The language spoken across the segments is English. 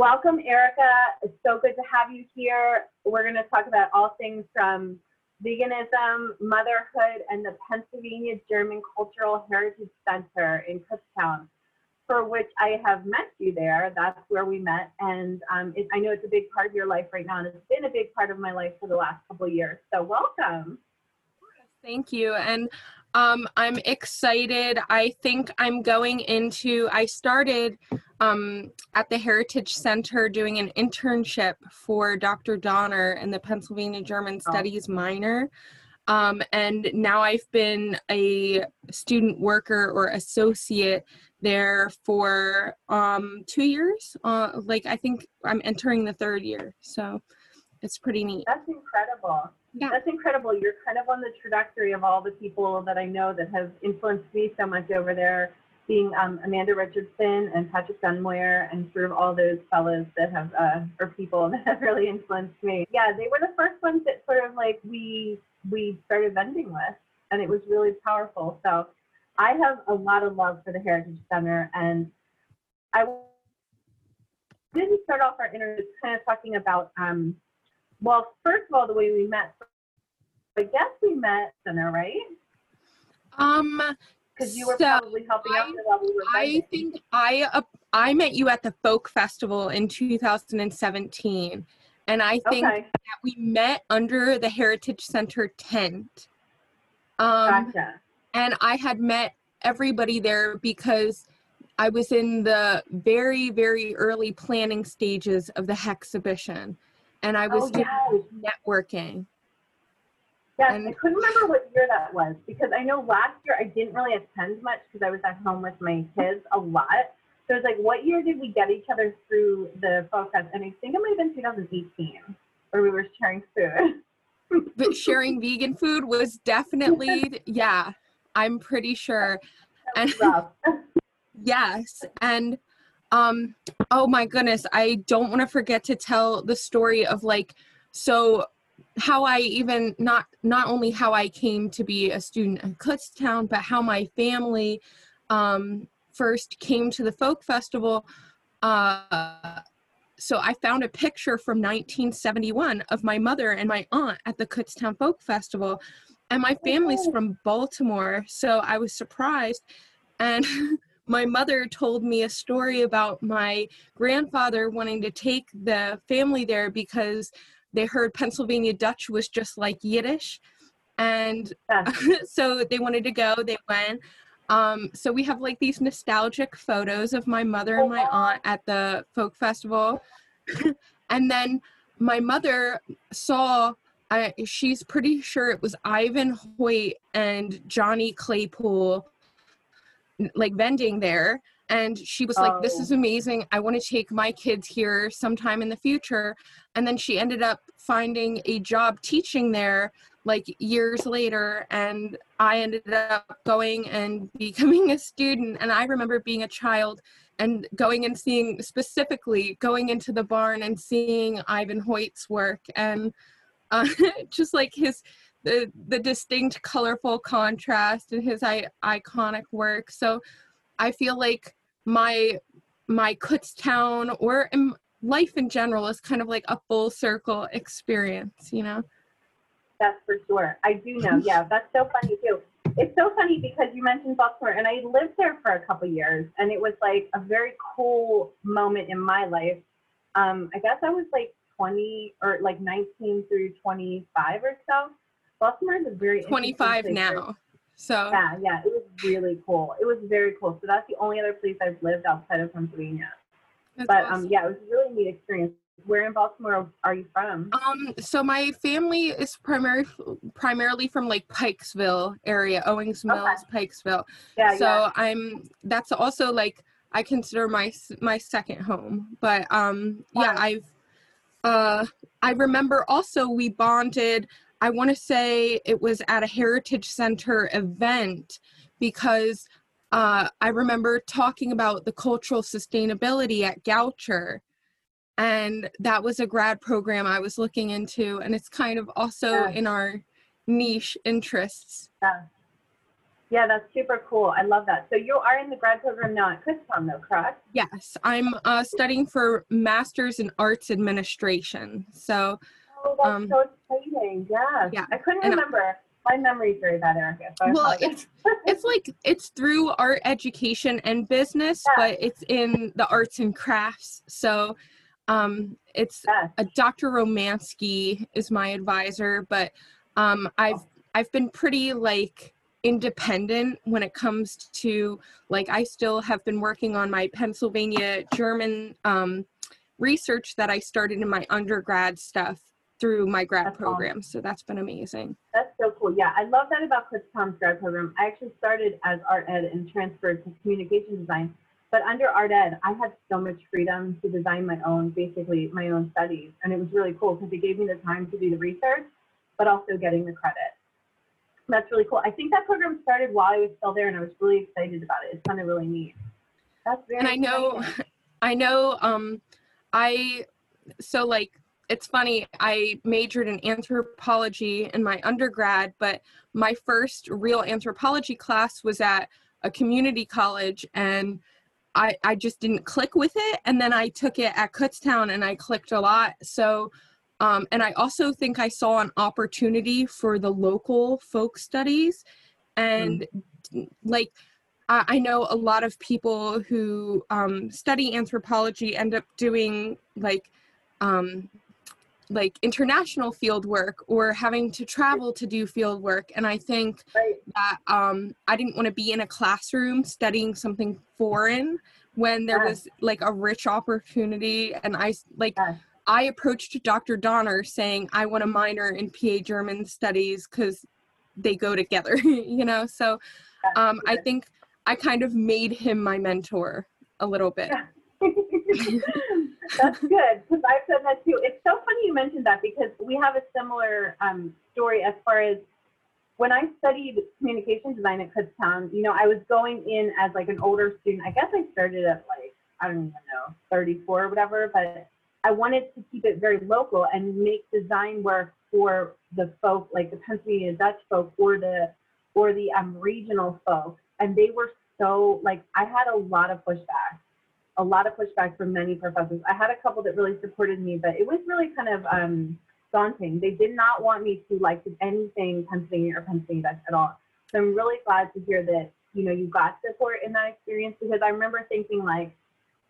welcome, Erica. It's so good to have you here. We're going to talk about all things from veganism, motherhood, and the Pennsylvania German Cultural Heritage Center in Kutztown, for which I have met you there. That's where we met. And um, it, I know it's a big part of your life right now, and it's been a big part of my life for the last couple of years. So welcome. Thank you. And um, I'm excited. I think I'm going into, I started um, at the Heritage Center doing an internship for Dr. Donner in the Pennsylvania German Oh. Studies minor. Um, and now I've been a student worker or associate there for um, two years. Uh, like I think I'm entering the third year. So it's pretty neat. That's incredible. Yeah. That's incredible. You're kind of on the trajectory of all the people that I know that have influenced me so much over there, being um, Amanda Richardson and Patrick Donmoyer and sort of all those fellows that have, uh, or people that have really influenced me. Yeah, they were the first ones that sort of like we, we started vending with and it was really powerful. So I have a lot of love for the Heritage Center and I didn't start off our interview kind of talking about um, well, first of all, the way we met, I guess we met center, right? Um, Because you were So, probably helping out I- while we were I think I uh, I met you at the folk festival in 2017, and I think Okay, that we met under the Heritage Center tent. Um, gotcha. and I had met everybody there because I was in the very very early planning stages of the exhibition, and I was Oh, doing yes. networking. Yes, I and- couldn't remember what year that was because I know last year I didn't really attend much because I was at home with my kids a lot. So it's like, what year did we get each other through the fest? And I think it might have been 2018 where we were sharing food. But sharing vegan food was definitely yeah. I'm pretty sure. And Rough. Yes, and um oh my goodness, I don't want to forget to tell the story of like so how I even not not only how I came to be a student in Kutztown, but how my family um first came to the folk festival. Uh so I found a picture from 1971 of my mother and my aunt at the Kutztown Folk Festival. And my family's Oh. from Baltimore, so I was surprised. And my mother told me a story about my grandfather wanting to take the family there because they heard Pennsylvania Dutch was just like Yiddish. And Yeah. so they wanted to go, they went. Um, so we have like these nostalgic photos of my mother and my aunt at the folk festival. and then my mother saw I, she's pretty sure it was Ivan Hoyt and Johnny Claypoole like vending there. And she was like this Oh. is amazing. I want to take my kids here sometime in the future. And then she ended up finding a job teaching there like years later. And i ended up going and becoming a student. And i remember being a child and going and seeing specifically going into the barn and seeing ivan hoyt's work. And uh, just like his the the distinct colorful contrast and his I- iconic work so i feel like my my kutztown or in life in general is kind of like a full circle experience you know That's for sure. I do know. Yeah, that's so funny too. It's so funny because you mentioned Baltimore, and I lived there for a couple years, and it was like a very cool moment in my life. Um, I guess I was like 20 or like 19 through 25 or so. Baltimore is a very 25 now so Yeah, yeah, it was really cool. It was very cool. So that's the only other place I've lived outside of Pennsylvania. that's But awesome. um, yeah, it was a really neat experience. Where in Baltimore are you from? Um, so my family is primary, primarily from like Pikesville area, Owings Mills, Pikesville. Yeah, so yeah. I'm that's also like I consider my my second home. But um, yeah, Wow. I've uh, I remember also we bonded. I want to say it was at a Heritage Center event because uh, I remember talking about the cultural sustainability at Goucher. And that was a grad program I was looking into, and it's kind of also Yeah. in our niche interests. Yeah. Yeah, that's super cool. I love that. So you are in the grad program now at Kutztown, though, correct? Yes, I'm uh, studying for Masters in Arts Administration. So, Oh, that's Um, so exciting. Yeah. yeah, I couldn't and I- remember. My memory's very bad, Erica. So well, it's it's like it's through art education and business, Yeah. but it's in the arts and crafts. So, um, it's Yes. uh, Dr. Romansky is my advisor, but um, I've I've been pretty like independent when it comes to like I still have been working on my Pennsylvania German um, research that I started in my undergrad stuff through my grad That's awesome. program. So that's been amazing. That's so cool. Yeah, I love that about Kutztown's grad program. I actually started as art ed and transferred to communication design. But under art ed, I had so much freedom to design my own, basically my own studies. And it was really cool because it gave me the time to do the research, but also getting the credit. That's really cool. I think that program started while I was still there and I was really excited about it. It's kind of really neat. That's very and I know, exciting. I know, um, I, so like, it's funny, I majored in anthropology in my undergrad, but my first real anthropology class was at a community college and I, I just didn't click with it. And then I took it at Kutztown and I clicked a lot. So, um, and I also think I saw an opportunity for the local folk studies. And like, I I know a lot of people who um, study anthropology end up doing like um, like international field work or having to travel to do field work. And I think Right. that um, I didn't want to be in a classroom studying something foreign when there Yeah. was like a rich opportunity. And i like Yeah. I approached Dr. Donner saying I want a minor in PA German studies because they go together, you know. So um, I think I kind of made him my mentor a little bit. That's good because I've said that too. It's so funny you mentioned that because we have a similar um, story as far as when I studied communication design at Kutztown. You know, I was going in as like an older student. I guess I started at like I don't even know 34 or whatever, but I wanted to keep it very local and make design work for the folk, like the Pennsylvania Dutch folk or the or the um, regional folk, and they were so like I had a lot of pushback a lot of pushback from many professors. I had a couple that really supported me, but it was really kind of um, daunting. They did not want me to like do anything Pennsylvania or Pennsylvania Dutch at all. So I'm really glad to hear that you know you got support in that experience because I remember thinking like,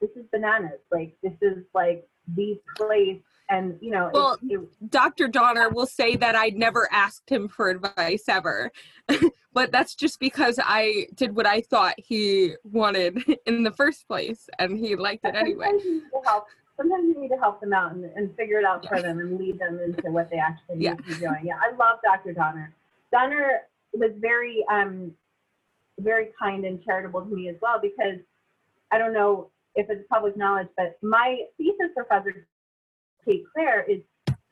this is bananas. Like this is like the place, and you know, it- Well, it, Dr. Donner will say that I never asked him for advice ever. but that's just because I did what I thought he wanted in the first place and he liked it anyway. Sometimes you need to help. Sometimes you need to help them out and, and figure it out for Yeah. them and lead them into what they actually need Yeah. to be doing. Yeah, I love Dr. Donner. Donner was very, um, very kind and charitable to me as well because I don't know if it's public knowledge, but my thesis professor, Kate Clare, is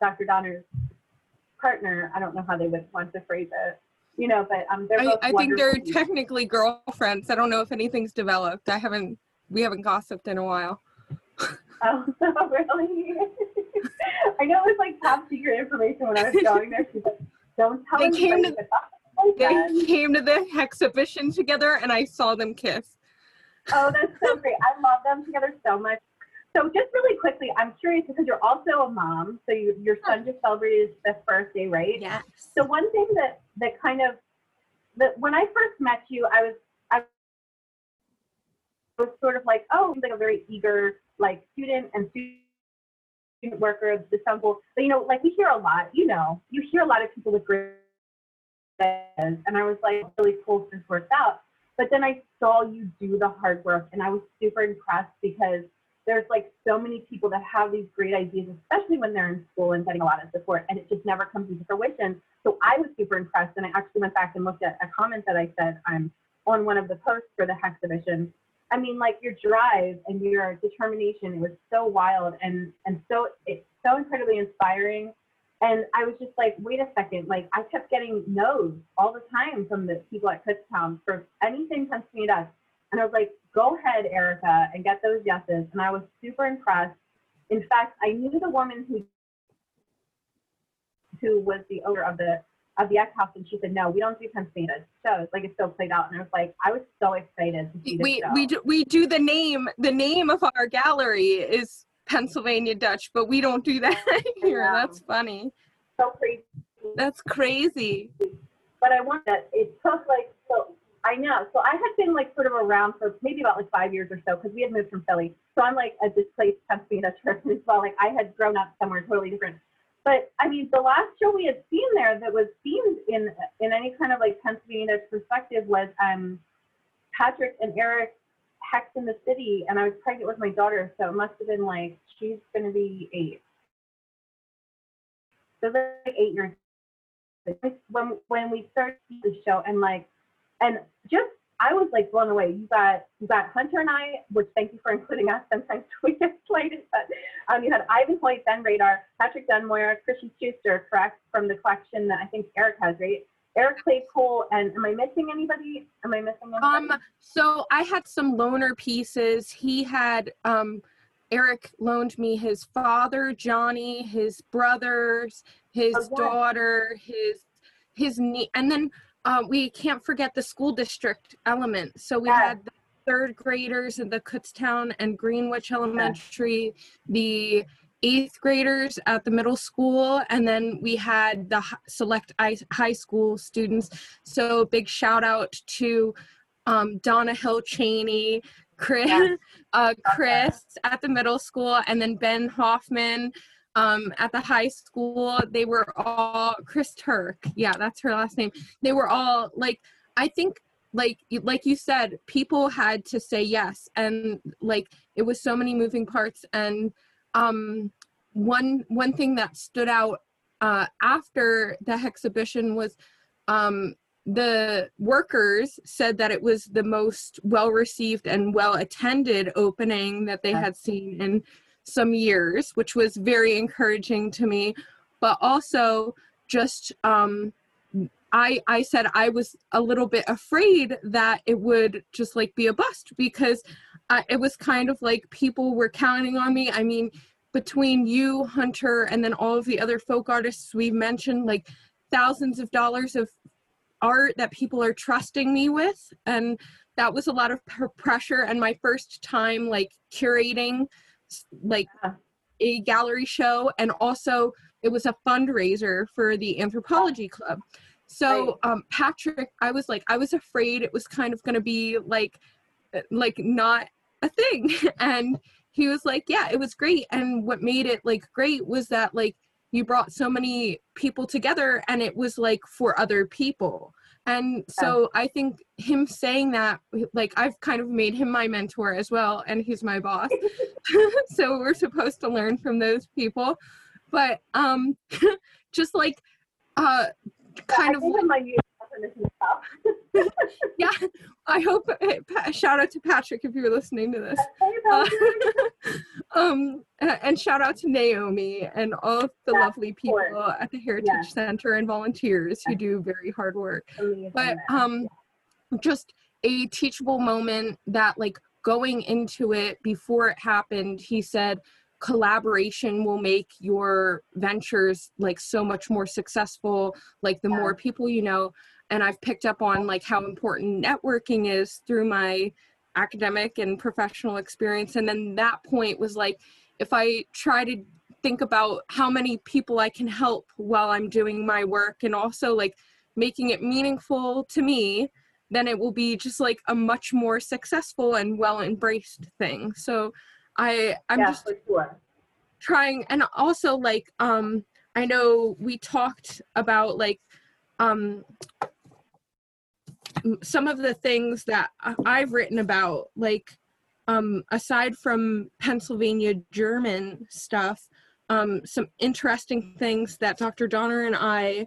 Dr. Donner's partner. I don't know how they would want to phrase it, you know, but um, they're I, both I think they're people. technically girlfriends. I don't know if anything's developed. I haven't, we haven't gossiped in a while. Oh, really? I know it was like top secret information when I was going there. She's like, don't tell They came to- They that." came to the exhibition together and I saw them kiss. Oh, that's so great. I love them together so much. So just really quickly, I'm curious because you're also a mom. So you, your son just celebrated his fifth birthday, right? Yes. So one thing that that kind of that when I first met you, I was I was sort of like, oh, like a very eager like student and student worker of the temple. But you know, like we hear a lot, you know, you hear a lot of people with great ideas, and I was like, really cool this worked out. But then I saw you do the hard work, and I was super impressed because there's like so many people that have these great ideas, especially when they're in school and getting a lot of support, and it just never comes into fruition. So I was super impressed, and I actually went back and looked at a comment that I said um, on one of the posts for the exhibition. I mean, like your drive and your determination, it was so wild and and so it's so incredibly inspiring. And I was just like, wait a second, like I kept getting no's all the time from the people at Kutztown for anything Pennsylvania Dutch. And I was like, go ahead, Erica, and get those yeses. And I was super impressed. In fact, I knew the woman who who was the owner of the of the X House, and she said, "No, we don't do Pennsylvania Dutch shows. Like it's still played out." And I was like, I was so excited to see this we show. we do, we do the name the name of our gallery is Pennsylvania Dutch, but we don't do that here. That's funny. so crazy. That's crazy. but I want that it took like so I know. So I had been like sort of around for maybe about like five years or so because we had moved from Philly. So I'm like a displaced Pennsylvania person as well. Like I had grown up somewhere totally different. But I mean, the last show we had seen there that was themed in in any kind of like Pennsylvania perspective was um Patrick and Eric Hex in the City, and I was pregnant with my daughter, so it must have been like she's gonna be eight. So like eight years when when we started the show and like and just I was like blown away. You got you got Hunter and I, which thank you for including us. Sometimes we get slated, but um, you had Ivan Hoyt, Ben Radar, Patrick Donmoyer, Christian Schuster, correct from the collection that I think Eric has, right? Eric Claypoole, and am I missing anybody? Am I missing anybody? Um, so I had some loaner pieces. He had um, Eric loaned me his father, Johnny, his brothers, his Oh, yeah. daughter, his his knee, and then uh, we can't forget the school district element. So we Yeah. had the third graders in the Kutztown and Greenwich Elementary, the eighth graders at the middle school, and then we had the select high school students. So big shout out to um, Donna Hill Cheney, Chris, Yeah. uh, Chris at the middle school, and then Ben Hoffman um, at the high school. They were all Chris Turk. Yeah, that's her last name. They were all like, I think, like like you said, people had to say yes, and like it was so many moving parts. And um, one one thing that stood out uh, after the exhibition was um, the workers said that it was the most well received and well attended opening that they had seen in some years, which was very encouraging to me. But also, just um, I I said I was a little bit afraid that it would just like be a bust because I, it was kind of like people were counting on me. I mean, between you, Hunter, and then all of the other folk artists we've mentioned, like thousands of dollars of art that people are trusting me with and that was a lot of pressure and my first time like curating like a gallery show and also it was a fundraiser for the anthropology club. So um patrick i was like i was afraid it was kind of going to be like uh, like not a thing. And he was like yeah it was great. And what made it like great was that like you brought so many people together and it was like for other people and so i think him saying that like i've kind of made him my mentor as well and he's my boss. So we're supposed to learn from those people. But um just like uh kind I of think I might use definition of stuff. yeah i hope Pa- shout out to patrick if you're listening to this. Uh, um and shout out to naomi and all of the Yeah, lovely people at the heritage Yeah. center and volunteers who do very hard work. Amazing, but um just a teachable moment that like going into it before it happened he said collaboration will make your ventures like so much more successful like the more people you know and i've picked up on like how important networking is through my academic and professional experience and then that point was like if i try to think about how many people i can help while i'm doing my work and also like making it meaningful to me then it will be just like a much more successful and well embraced thing so i i'm yeah, just sure. trying and also like um i know we talked about like um some of the things that i've written about like um aside from pennsylvania german stuff um some interesting things that dr donner and i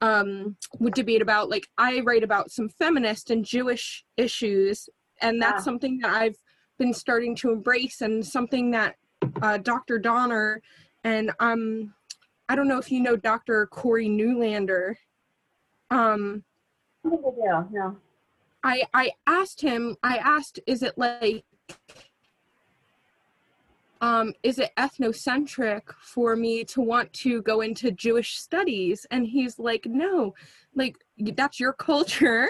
um would debate about like i write about some feminist and jewish issues and that's Yeah. something that i've been starting to embrace and something that uh, Dr. Donner and um I don't know if you know Dr. Corey Newlander. Um I I. I I asked him I asked is it like um, is it ethnocentric for me to want to go into Jewish studies? And he's like, no, like that's your culture.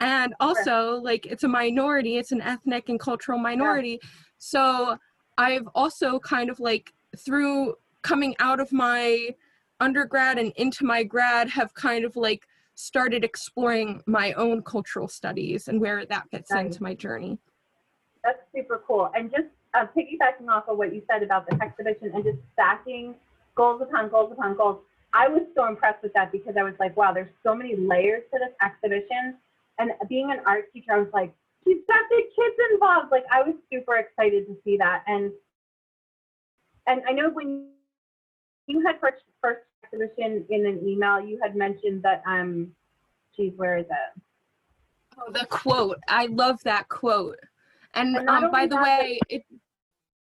And also, like, it's a minority, it's an ethnic and cultural minority. So I've also kind of like, through coming out of my undergrad and into my grad, have kind of like started exploring my own cultural studies and where that fits Nice. into my journey. That's super cool. And just uh, piggybacking off of what you said about the exhibition and just stacking goals upon goals upon goals, I was so impressed with that because I was like, wow, there's so many layers to this exhibition. And being an art teacher, I was like, she's got the kids involved. Like I was super excited to see that. And and I know when you had first first exhibition in an email, you had mentioned that um, geez, where is it? Oh, the quote. I love that quote. And And um, by the way, it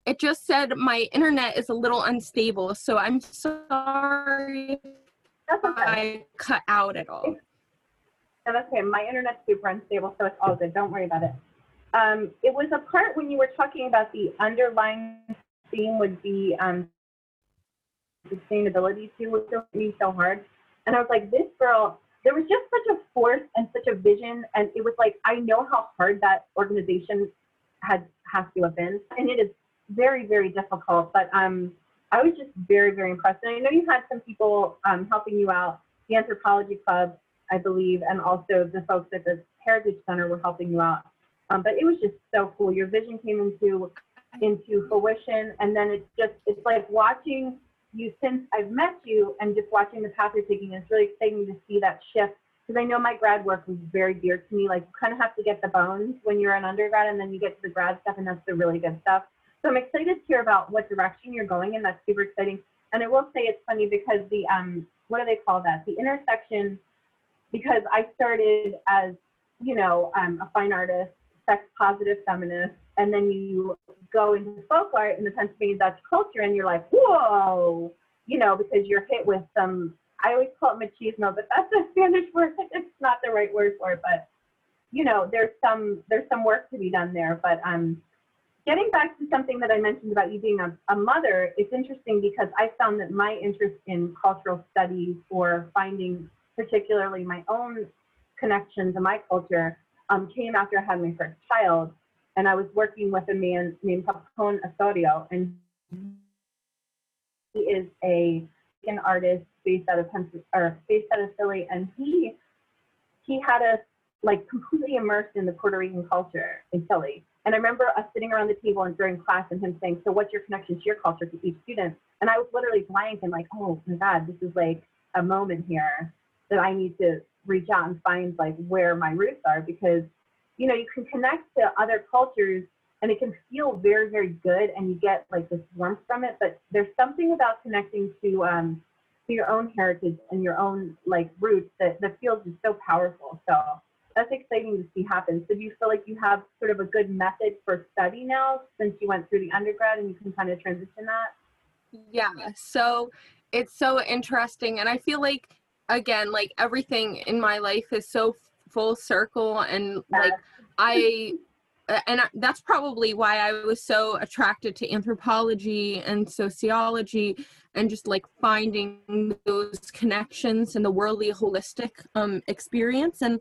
it just said my internet is a little unstable, so I'm sorry That's okay. I cut out at all. No, that's okay. My internet's super unstable, so it's all good. Don't worry about it. Um, it was a part when you were talking about the underlying theme would be um, sustainability too, which hit me so hard. And I was like, this girl, there was just such a force and such a vision, and it was like I know how hard that organization had has to have been, and it is very very difficult. But um, I was just very very impressed, and I know you had some people um, helping you out. The Anthropology Club I believe, and also the folks at the Heritage Center were helping you out. Um, but it was just so cool. Your vision came into into fruition, and then it's just it's like watching you since I've met you and just watching the path you're taking. It's really exciting to see that shift because I know my grad work was very dear to me. Like you kind of have to get the bones when you're an undergrad, and then you get to the grad stuff, and that's the really good stuff. So I'm excited to hear about what direction you're going in. That's super exciting. And I will say it's funny because the um what do they call that? The intersection because I started as, you know, um, a fine artist, sex positive feminist, and then you go into folk art in the Pennsylvania Dutch culture and you're like, whoa, you know, because you're hit with some, I always call it machismo, but that's a Spanish word. It's not the right word for it, but you know, there's some, there's some work to be done there. But um, getting back to something that I mentioned about you being a, a mother, it's interesting because I found that my interest in cultural studies or finding particularly my own connection to my culture, um, came after I had my first child. And I was working with a man named Pepón Osorio, and he is a an artist based out of or based out of Philly, and he he had us like completely immersed in the Puerto Rican culture in Philly. And I remember us sitting around the table and during class and him saying, "So what's your connection to your culture to each student?" And I was literally blank and like, "Oh my God, this is like a moment here that I need to reach out and find like where my roots are because you know you can connect to other cultures and it can feel very very good and you get like this warmth from it but there's something about connecting to um to your own heritage and your own like roots that that feels just so powerful so that's exciting to see happen so do you feel like you have sort of a good method for study now since you went through the undergrad and you can kind of transition that Yeah. So it's so interesting. And I feel like, again, like everything in my life is so full circle. And like, I, and I- that's probably why I was so attracted to anthropology and sociology and just like finding those connections in the worldly holistic um, experience. And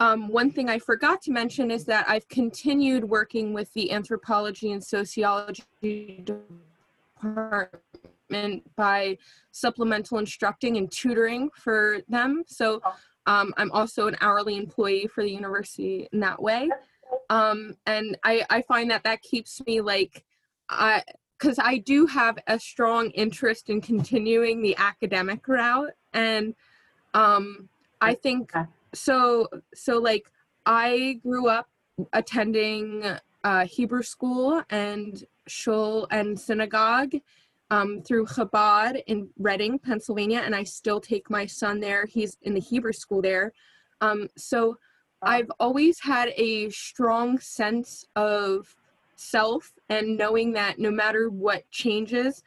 um, one thing I forgot to mention is that I've continued working with the anthropology and sociology department by supplemental instructing and tutoring for them. So um, I'm also an hourly employee for the university in that way. Um, and I, I find that that keeps me like, I, because I do have a strong interest in continuing the academic route. And um, I think so, so like I grew up attending uh, Hebrew school and shul and synagogue um, through Chabad in Reading, Pennsylvania, and I still take my son there. He's in the Hebrew school there. Um, so I've always had a strong sense of self and knowing that no matter what changes,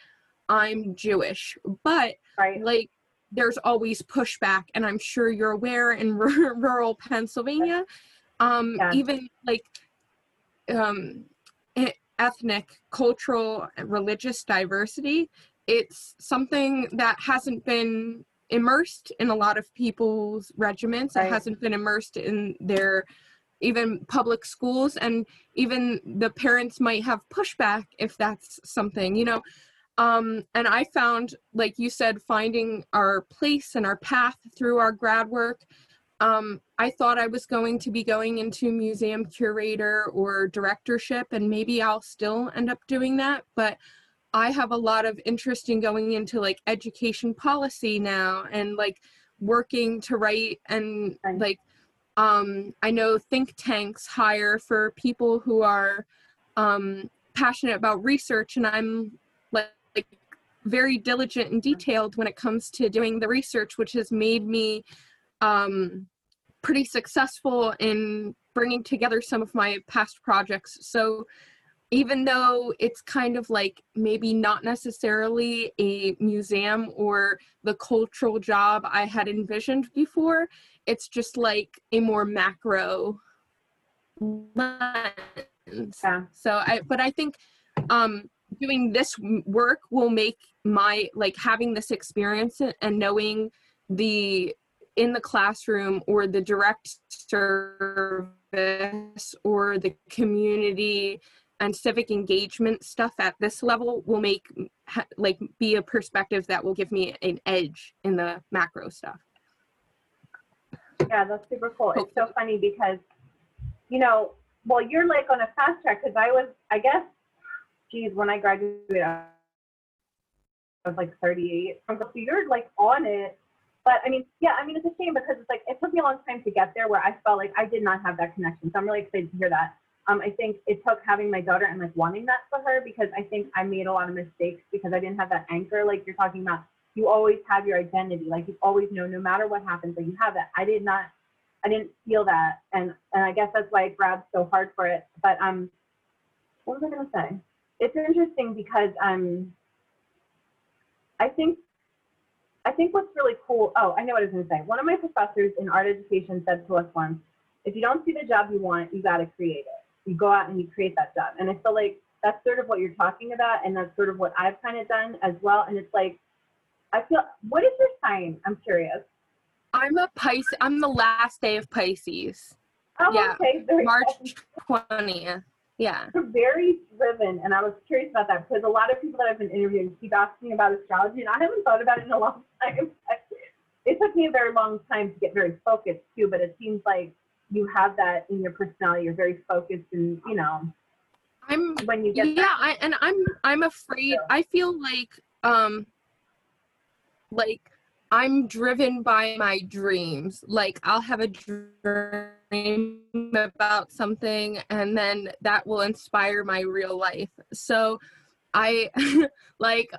I'm Jewish. But right like there's always pushback and i'm sure you're aware in rural pennsylvania um Yeah. even like um ethnic, cultural, religious diversity. It's something that hasn't been immersed in a lot of people's regiments. Right. It hasn't been immersed in their even public schools and even the parents might have pushback if that's something you know um, and i found like you said finding our place and our path through our grad work um, i thought i was going to be going into museum curator or directorship and maybe i'll still end up doing that but i have a lot of interest in going into like education policy now and like working to write and Right. like um, I know think tanks hire for people who are um, passionate about research, and I'm like, like very diligent and detailed when it comes to doing the research, which has made me um, pretty successful in bringing together some of my past projects. So even though it's kind of like maybe not necessarily a museum or the cultural job I had envisioned before, it's just like a more macro lens. Yeah. So I, but I think um, doing this work will make my like having this experience and knowing the in the classroom or the direct service or the community and civic engagement stuff at this level will make like be a perspective that will give me an edge in the macro stuff. Yeah, that's super cool. It's so funny because, you know, well, you're like on a fast track because I was, I guess, geez, when I graduated, I was like 38. So you're like on it. But I mean, yeah, I mean, it's a shame because it's like, it took me a long time to get there where I felt like I did not have that connection. So I'm really excited to hear that. Um, I think it took having my daughter and like wanting that for her because I think I made a lot of mistakes because I didn't have that anchor like you're talking about. You always have your identity, like you always know no matter what happens, like you have that. I did not, I didn't feel that, and and I guess that's why I grabbed so hard for it. But um, what was I gonna say? It's interesting because um, I think I think what's really cool. Oh, I know what I was gonna say. One of my professors in art education said to us once, if you don't see the job you want, you gotta create it. You go out and you create that job. And I feel like that's sort of what you're talking about, and that's sort of what I've kind of done as well. And it's like, I feel. What is your sign? I'm curious. I'm a Pisces. I'm the last day of Pisces, Oh, Yeah, okay. March 20th. Yeah. You're very driven, and I was curious about that because a lot of people that I've been interviewing keep asking about astrology, and I haven't thought about it in a long time. It took me a very long time to get very focused too, but it seems like you have that in your personality. You're very focused, and you know I'm when you get yeah that. I, and i'm i'm afraid i feel like um like i'm driven by my dreams. Like i'll have a dream about something and then that will inspire my real life. So i like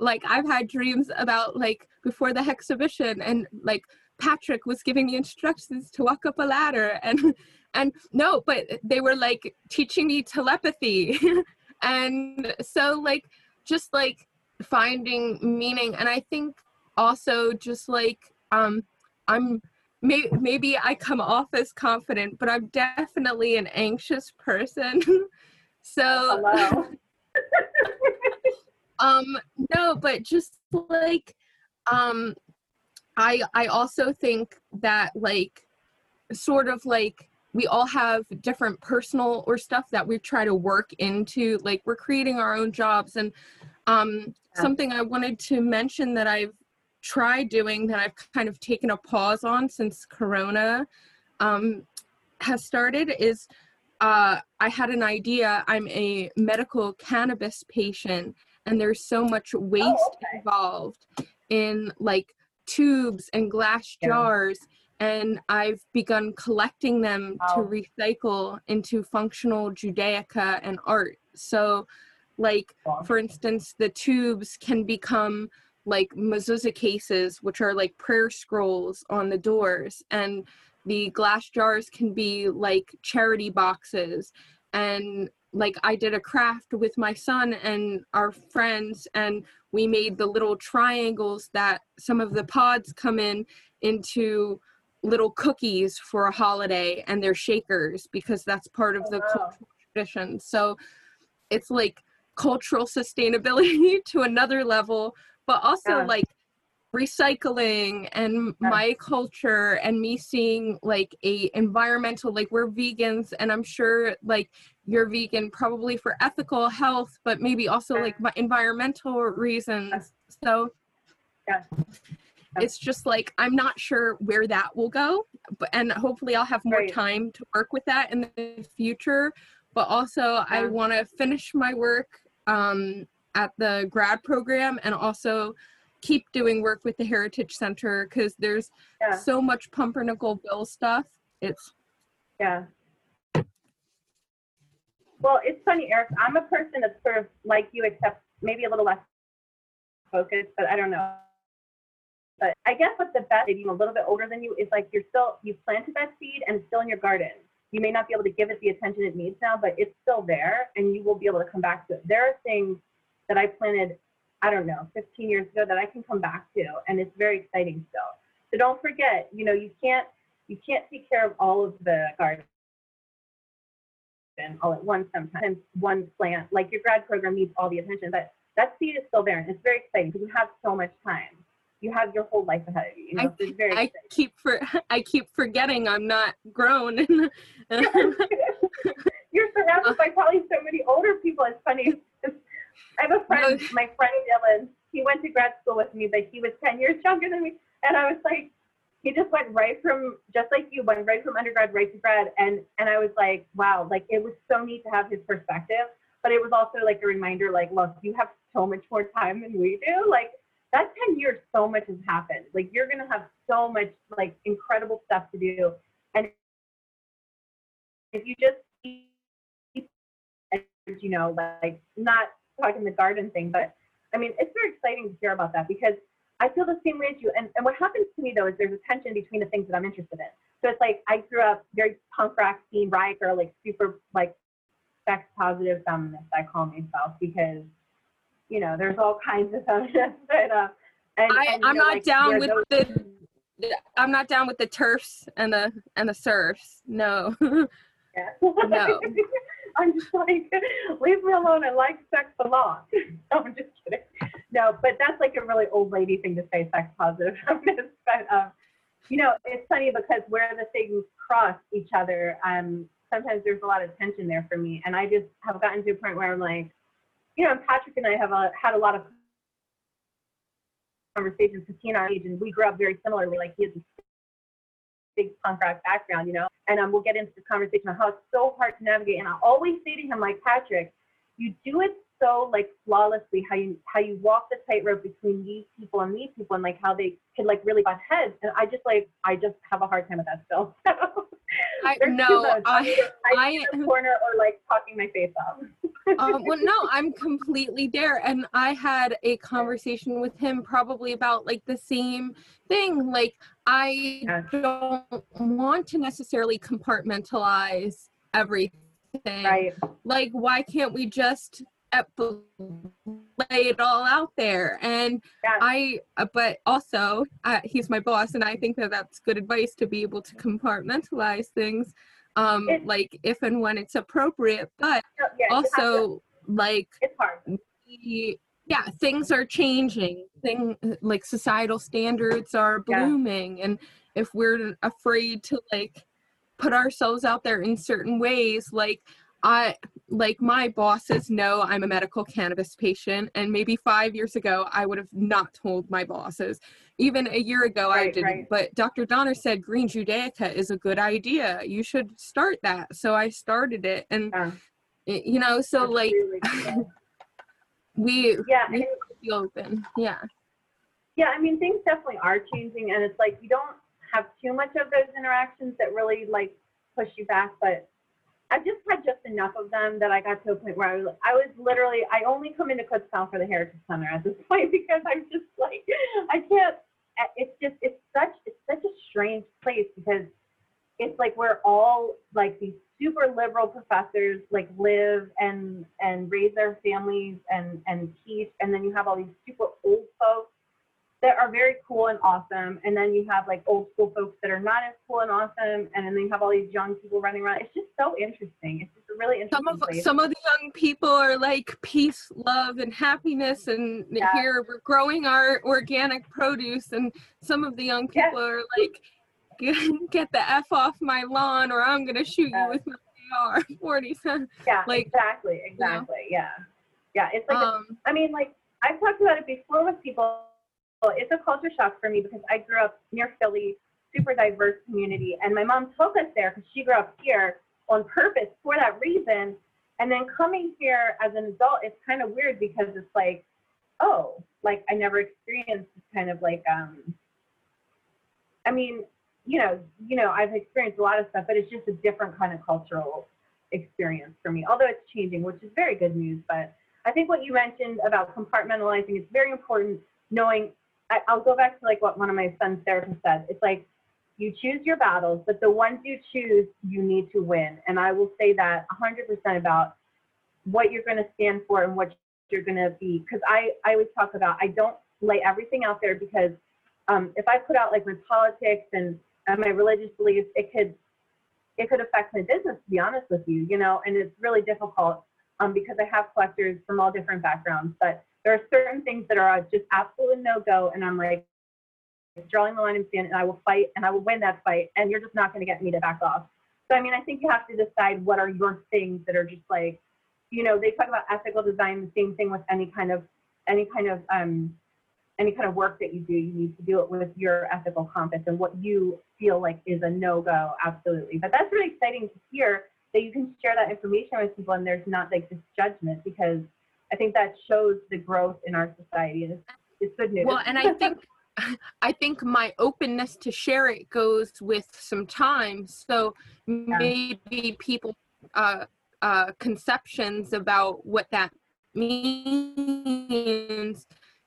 like i've had dreams about like before the exhibition and like patrick was giving me instructions to walk up a ladder and and no but they were like teaching me telepathy. And so like just like finding meaning and i think also just like um i'm may- maybe i come off as confident but i'm definitely an anxious person so Hello. um no but just like um i i also think that like sort of like we all have different personal or stuff that we try to work into like we're creating our own jobs and um Yeah. something i wanted to mention that i've tried doing that i've kind of taken a pause on since corona um has started is uh i had an idea i'm a medical cannabis patient and there's so much waste okay. involved in like tubes and glass Yeah. jars and I've begun collecting them to recycle into functional Judaica and art. So, like, Wow. for instance, the tubes can become like mezuzah cases, which are like prayer scrolls on the doors, and the glass jars can be like charity boxes. And like, I did a craft with my son and our friends, and we made the little triangles that some of the pods come in into little cookies for a holiday and they're shakers because that's part of Oh, the wow. cultural tradition so it's like cultural sustainability to another level, but also Yeah. like recycling and Yeah. my culture and me seeing like a environmental like we're vegans and i'm sure like you're vegan probably for ethical health but maybe also Yeah. like my environmental reasons so Yeah. it's just like i'm not sure where that will go but and hopefully i'll have more Right. time to work with that in the future but also i want to finish my work um, at the grad program and also keep doing work with the heritage center because there's Yeah. so much pumpernickel bill stuff it's Yeah. Well, it's funny, Eric. I'm a person that's sort of like you, except maybe a little less focused, but I don't know. But I guess what's the best, maybe I'm a little bit older than you, is like you're still, you planted that seed and it's still in your garden. You may not be able to give it the attention it needs now, but it's still there and you will be able to come back to it. There are things that I planted, I don't know, 15 years ago that I can come back to and it's very exciting still. So don't forget, you know, you can't, you can't take care of all of the garden all at once sometimes. One plant like your grad program needs all the attention but that seed is still there and it's very exciting because you have so much time. You have your whole life ahead of you, you know, it's very i keep for i keep forgetting i'm not grown. You're surrounded by probably so many older people. It's funny i have a friend my friend dylan he went to grad school with me but he was 10 years younger than me. And i was like he just went right from just like you went right from undergrad right to grad. And and i was like wow like it was so neat to have his perspective. But it was also like a reminder like look you have so much more time than we do. Like that 10 years so much has happened. Like you're gonna have so much like incredible stuff to do. And if you just keep, you know like not talking the garden thing but i mean it's very exciting to hear about that because I feel the same way as you. And, and what happens to me though is there's a tension between the things that I'm interested in. So it's like I grew up very punk rock scene, riot girl, like super like sex positive feminist, I call myself because, you know, there's all kinds of feminists that uh and, I, know, not like, down with those- the I'm not down with the TERFs and the and the surfs. No. No. I'm just like, leave me alone. I like sex a lot. no, I'm just kidding. No, but that's like a really old lady thing to say, sex positive feminist. But um, you know, it's funny because where the things cross each other, um, sometimes there's a lot of tension there for me, and I just have gotten to a point where I'm like, you know, Patrick and I have a, had a lot of conversations because he and I age, and we grew up very similarly. Like he has this big punk rock background, you know, and um, we'll get into this conversation on how it's so hard to navigate. And I always say to him, like Patrick, you do it so like flawlessly, how you how you walk the tightrope between these people and these people, and like how they could like really butt heads. And I just like I just have a hard time with that still. I no, modes. I'm I I in the corner or like talking my face off. Um, well, no, I'm completely there. And I had a conversation with him probably about like the same thing. Like, I Yeah. don't want to necessarily compartmentalize everything. Right. Like, why can't we just ep- lay it all out there? And Yeah. I, uh, but also, uh, he's my boss, and I think that that's good advice to be able to compartmentalize things. Um, like if and when it's appropriate, but So, yeah, to- also like it's hard. yeah things are changing thing like societal standards are Yeah. blooming and if we're afraid to like put ourselves out there in certain ways like i like my bosses know i'm a medical cannabis patient and maybe five years ago i would have not told my bosses even a year ago i didn't right. but dr donner said green judaica is a good idea you should start that so i started it and Yeah. you know so It's like really we yeah, we and have to be open yeah Yeah, I mean, things definitely are changing, and it's like you don't have too much of those interactions that really like push you back. But I've just had just enough of them that I got to a point where I was, I was literally, I only come into Kutztown for the Heritage Center at this point because I'm just like, I can't. It's just, it's such, it's such a strange place because it's like we're all like these super liberal professors like live and and raise their families and and teach and then you have all these super old folks that are very cool and awesome and then you have like old school folks that are not as cool and awesome and then you have all these young people running around it's just so interesting it's just a a really interesting some of place. some of the young people are like peace love and happiness and Yeah. here we're growing our organic produce and some of the young Yeah. people are like get, the f off my lawn or i'm gonna shoot Yeah. you with my ar 40 cents yeah, like, exactly, exactly. Yeah, yeah. It's like um I mean, like I've talked about it before with people. It's a culture shock for me because I grew up near Philly, super diverse community, and my mom took us there because she grew up here on purpose for that reason. And then coming here as an adult, it's kind of weird because it's like, oh, like I never experienced this kind of like, um, I mean, you know, you know, I've experienced a lot of stuff, but it's just a different kind of cultural experience for me. Although it's changing, which is very good news, but I think what you mentioned about compartmentalizing is very important. Knowing, I, I'll go back to like what one of my son's therapists said. It's like you choose your battles, but the ones you choose, you need to win. And I will say that 100% about what you're going to stand for and what you're going to be. Because I, I always talk about I don't lay everything out there because um, if I put out like my politics and, and my religious beliefs, it could it could affect my business. To be honest with you, you know, and it's really difficult um, because I have collectors from all different backgrounds. But there are certain things that are just absolutely no go, and I'm like drawing the line in sand, and I will fight, and I will win that fight, and you're just not going to get me to back off. So I mean, I think you have to decide what are your things that are just like, you know, they talk about ethical design, the same thing with any kind of any kind of um, any kind of work that you do, you need to do it with your ethical compass and what you feel like is a no-go, absolutely. But that's really exciting to hear that you can share that information with people and there's not like this judgment because I think that shows the growth in our society and it's, it's good news. well and i think i think my openness to share it goes with some time so maybe people uh uh conceptions about what that means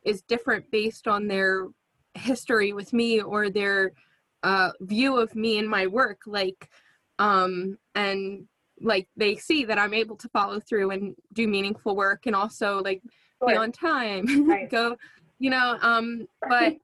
is different based on their history with me or their uh view of me and my work like um and like they see that i'm able to follow through and do meaningful work and also like be on time Right. go you know um but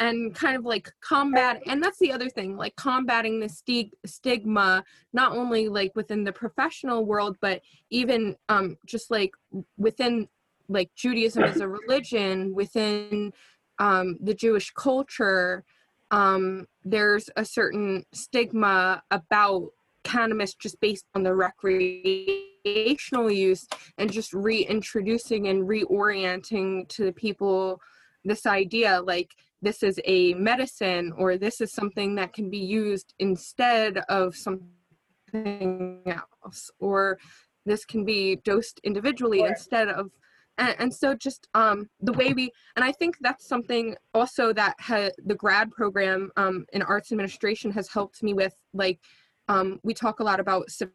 and kind of like combat and that's the other thing like combating the stig- stigma not only like within the professional world but even um just like within like judaism as a religion within um the jewish culture um there's a certain stigma about cannabis just based on the recreational use and just reintroducing and reorienting to the people this idea like this is a medicine or this is something that can be used instead of something else or this can be dosed individually Sure. instead of and, and so just um the way we and i think that's something also that ha, the grad program um in arts administration has helped me with like um we talk a lot about civic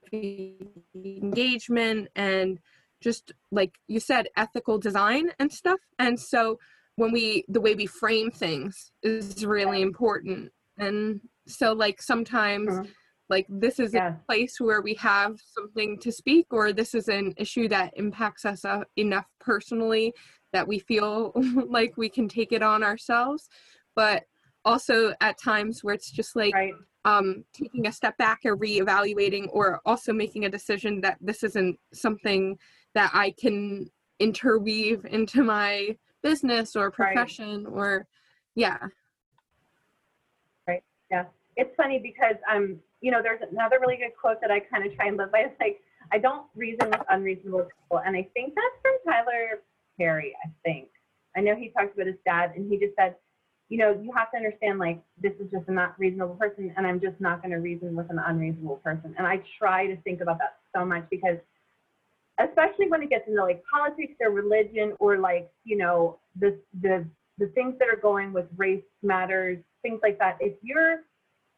engagement and just like you said ethical design and stuff and so when we the way we frame things is really important and so like sometimes Mhm. like this is Yeah. a place where we have something to speak or this is an issue that impacts us uh, enough personally that we feel like we can take it on ourselves but also at times where it's just like right. Um, taking a step back or reevaluating or also making a decision that this isn't something that I can interweave into my business or profession or yeah. Right. yeah It's funny because um, you know, there's another really good quote that I kind of try and live by. It's like, I don't reason with unreasonable people. And I think that's from Tyler Perry, I think. I know he talked about his dad and he just said, you know, you have to understand like this is just a not reasonable person and I'm just not going to reason with an unreasonable person. And I try to think about that so much because especially when it gets into like politics or religion or like, you know, the the the things that are going with race matters, things like that. If you're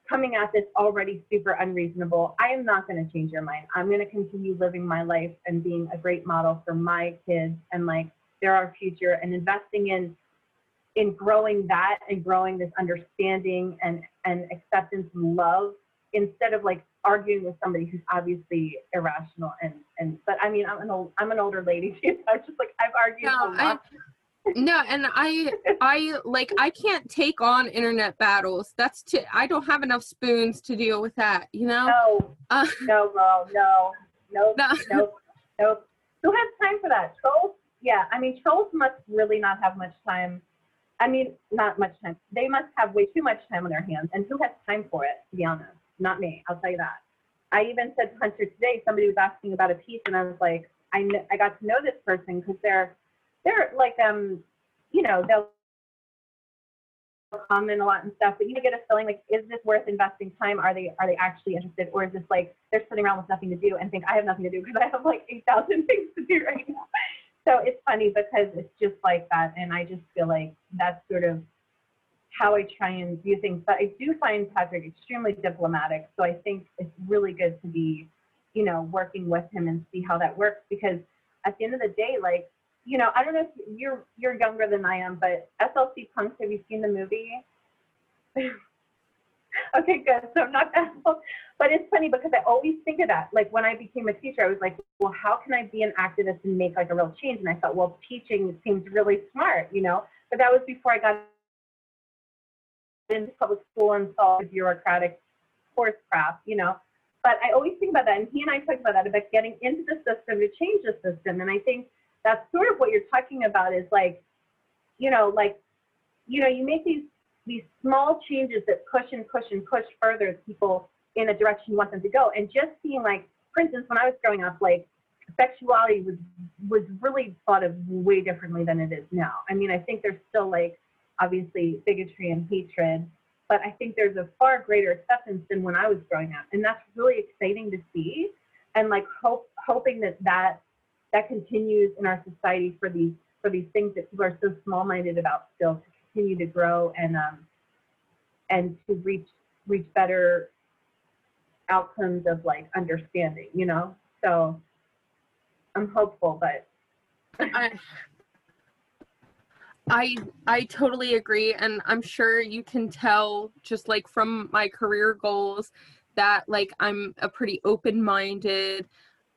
coming at this already super unreasonable, I am not going to change your mind. I'm going to continue living my life and being a great model for my kids and like they're our future and investing in in growing that and growing this understanding and and acceptance and love instead of like arguing with somebody who's obviously irrational and and but I mean I'm an old I'm an older lady too. So I'm just like I've argued No, a I- no and i i like i can't take on internet battles that's too i don't have enough spoons to deal with that you know no uh, no girl no nope, No. nope, nope. Who has time for that? Trolls? Yeah, I mean, trolls must really not have much time. I mean, not much time. They must have way too much time on their hands. And who has time for it, to be honest? Not me, I'll tell you that. I even said to Hunter today, somebody was asking about a piece, and I was like, I, kn- I got to know this person because they're, they're like, um, you know, they'll comment a lot and stuff, but you get a feeling like, is this worth investing time? Are they are they actually interested, or is this like they're sitting around with nothing to do and think I have nothing to do because I have like eight thousand things to do right now? So it's funny because it's just like that, and I just feel like that's sort of how I try and do things. But I do find Patrick extremely diplomatic, so I think it's really good to be, you know, working with him and see how that works because at the end of the day, like you know, I don't know if you're you're younger than I am, but SLC Punks, have you seen the movie? okay, good. So I'm not that old. But it's funny because I always think of that. Like when I became a teacher, I was like, well, how can I be an activist and make like a real change? And I thought, well, teaching seems really smart, you know. But that was before I got into public school and saw the bureaucratic horse crap, you know. But I always think about that, and he and I talked about that about getting into the system to change the system. And I think that's sort of what you're talking about is like, you know, like, you know, you make these these small changes that push and push and push further people in a direction you want them to go. And just seeing like, for instance, when I was growing up, like sexuality was was really thought of way differently than it is now. I mean, I think there's still like obviously bigotry and hatred, but I think there's a far greater acceptance than when I was growing up, and that's really exciting to see. And like hope hoping that that that continues in our society for these for these things that people are so small-minded about still to continue to grow and um and to reach reach better outcomes of like understanding you know? So i'm hopeful but I, I I totally agree and I'm sure you can tell just like from my career goals that like I'm a pretty open-minded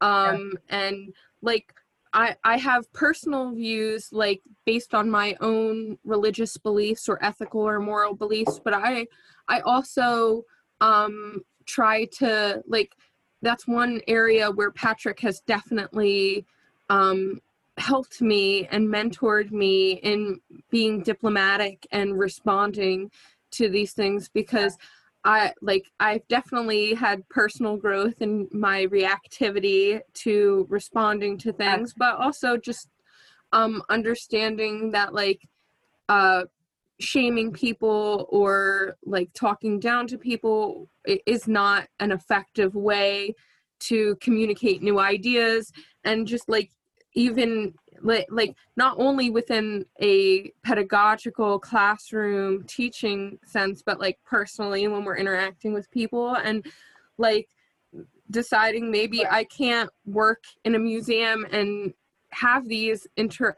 um and like I I have personal views like based on my own religious beliefs or ethical or moral beliefs but I I also um try to like that's one area where Patrick has definitely um helped me and mentored me in being diplomatic and responding to these things because I like I've definitely had personal growth in my reactivity to responding to things but also just um understanding that like uh shaming people or like talking down to people is not an effective way to communicate new ideas and just like even like not only within a pedagogical classroom teaching sense but like personally when we're interacting with people and like deciding maybe. I can't work in a museum and have these inter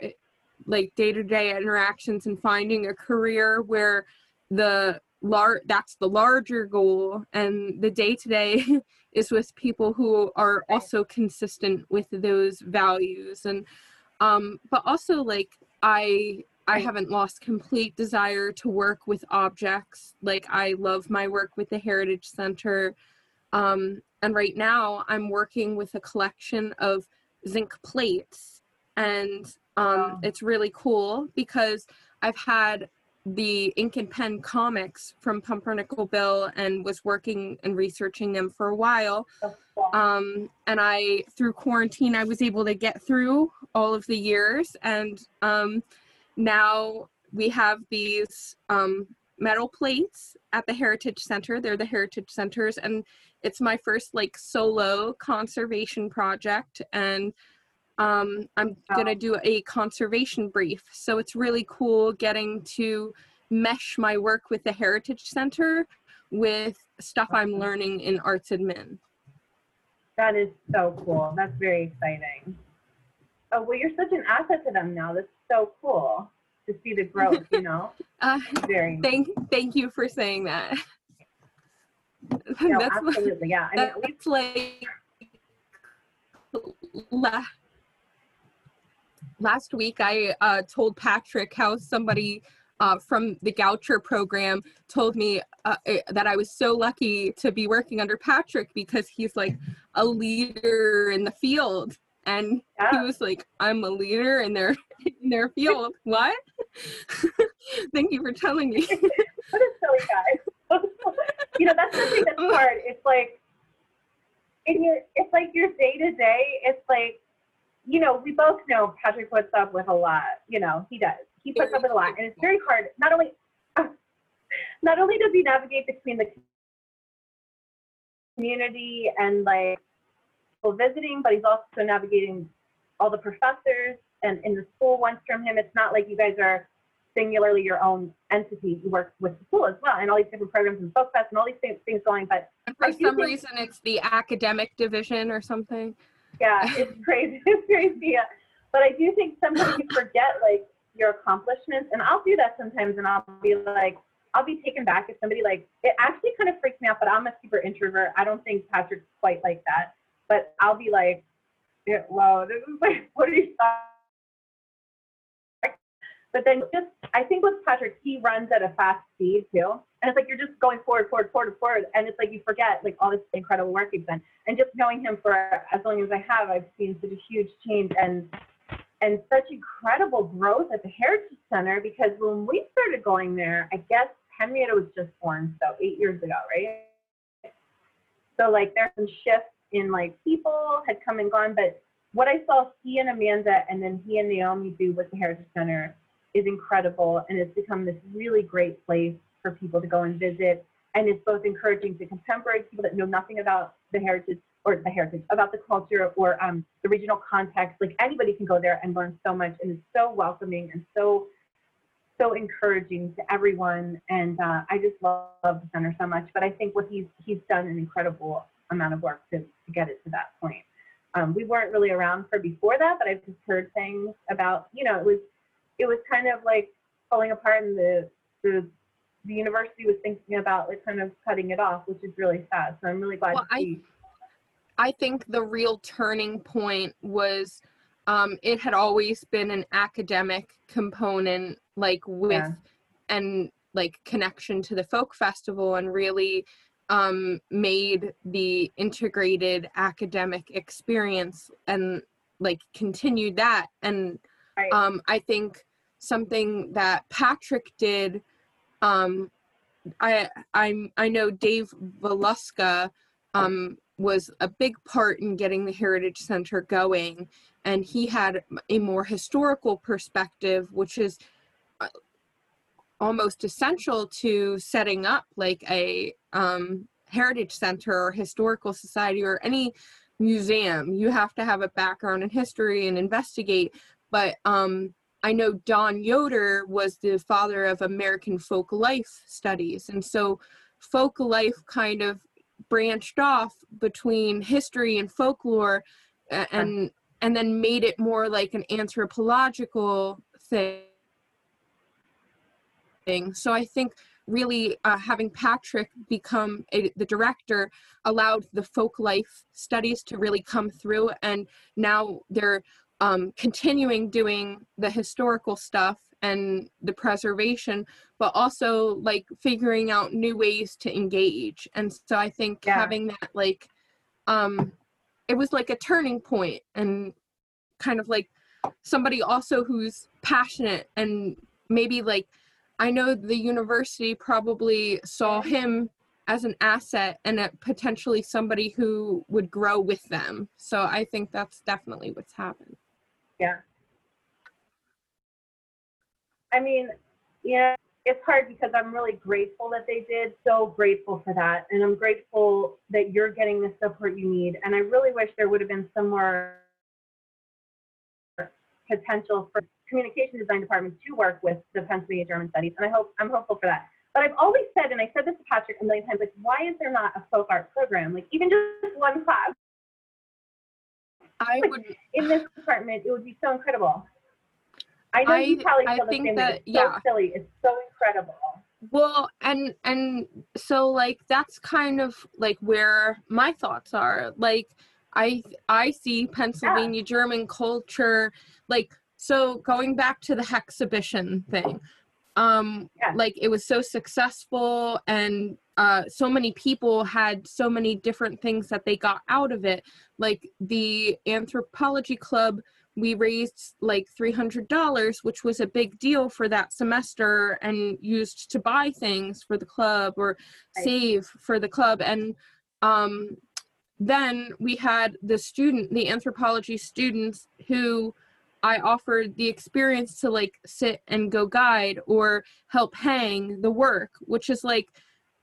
like day-to-day interactions and finding a career where the lar- that's the larger goal and the day-to-day is with people who are also consistent with those values and um but also like i i haven't lost complete desire to work with objects. Like i love my work with the heritage center. Um and right now i'm working with a collection of zinc plates. And um Wow. it's really cool because i've had the ink and pen comics from pumpernickle bill and was working and researching them for a while. Um, and I through quarantine I was able to get through all of the years, and um, now we have these um, metal plates at the Heritage Center. They're the Heritage Centers, and it's my first like solo conservation project, and um, I'm gonna do a conservation brief. So it's really cool getting to mesh my work with the Heritage Center with stuff I'm learning in arts admin. that is so cool. That's very exciting. Oh well you're such an asset to them now. That's so cool to see the growth you know? Uh, very thank thank you for saying that. no, that's like, absolutely. Yeah i mean least that's like la- last week I uh, told Patrick how somebody uh, from the Goucher program told me uh, eh, that I was so lucky to be working under Patrick because he's like a leader in the field and Yeah. he was like i'm a leader in their in their field what thank you for telling me What a silly guy. you know, that's the thing that's hard. It's like in your it's like your day to day, it's like, you know, we both know Patrick puts up with a lot. You know, he does. He puts up with a lot. And it's very hard. Not only not only does he navigate between the community and like people visiting, but he's also navigating all the professors and in the school wants from him. It's not like you guys are singularly your own entity. You work with the school as well, and all these different programs and folk fest and all these things, things going. But and for some reason it's the academic division or something yeah, it's crazy. It's crazy. Yeah. But I do think sometimes you forget like your accomplishments, and I'll do that sometimes, and I'll be like, I'll be taken back if somebody like it actually kind of freaks me out. But I'm a super introvert. I don't think Patrick's quite like that. But I'll be like, wow, this is like, what are you talking? But then just, I think with Patrick, he runs at a fast speed too. And it's like you're just going forward, forward, forward, forward. And it's like you forget like all this incredible work he's done. And just knowing him for as long as I have, I've seen such a huge change and and such incredible growth at the Heritage Center because when we started going there, I guess Henrietta was just born, so eight years ago, right? So like there's some shifts in like people had come and gone, but what I saw he and Amanda and then he and Naomi do with the Heritage Center is incredible and it's become this really great place for people to go and visit. And it's both encouraging to contemporary people that know nothing about the heritage or the heritage, about the culture or um, the regional context. Like anybody can go there and learn so much and it's so welcoming and so so encouraging to everyone. And uh, I just love, love the center so much. But I think what he's he's done an incredible amount of work to, to get it to that point. Um, we weren't really around for before that, but I've just heard things about, you know, it was it was kind of like falling apart and the the the university was thinking about like kind of cutting it off, which is really sad. So I'm really glad Well, to I- see. I think the real turning point was um, it had always been an academic component, like with Yeah. and like connection to the folk festival, and really um, made the integrated academic experience and like continued that. And Right. um, I think something that Patrick did. Um, I I I know Dave Valuska um, was a big part in getting the Heritage Center going, and he had a more historical perspective, which is uh, almost essential to setting up like a um, heritage center or historical society or any museum. You have to have a background in history and investigate. But um, I know Don Yoder was the father of American folk life studies, and so folk life kind of branched off between history and folklore and and then made it more like an anthropological thing thing. So I think really uh, having Patrick become a, the director allowed the folk life studies to really come through, and now they're um, continuing doing the historical stuff and the preservation, but also like figuring out new ways to engage. And so I think Yeah. having that like um, it was like a turning point and kind of like somebody also who's passionate and maybe like I know the university probably saw him as an asset and a, potentially somebody who would grow with them. So I think that's definitely what's happened. Yeah. I mean, yeah, it's hard because I'm really grateful that they did. So grateful for that. And I'm grateful that you're getting the support you need. And I really wish there would have been some more potential for communication design departments to work with the Pennsylvania German Studies. And I hope I'm hopeful for that. But I've always said, and I said this to Patrick a million times, like, why is there not a folk art program? Like even just one class I would in this department, it would be so incredible. I know you I- probably I feel the think same that- It's so yeah. silly. It's so incredible. Well, and and so like that's kind of like where my thoughts are. Like I I see Pennsylvania German culture like so going back to the exhibition thing. um Yeah. like it was so successful and uh so many people had so many different things that they got out of it like the anthropology club we raised like $300 which was a big deal for that semester and used to buy things for the club or Right. save for the club and um then we had the student the anthropology students who I offered the experience to like sit and go guide or help hang the work, which is like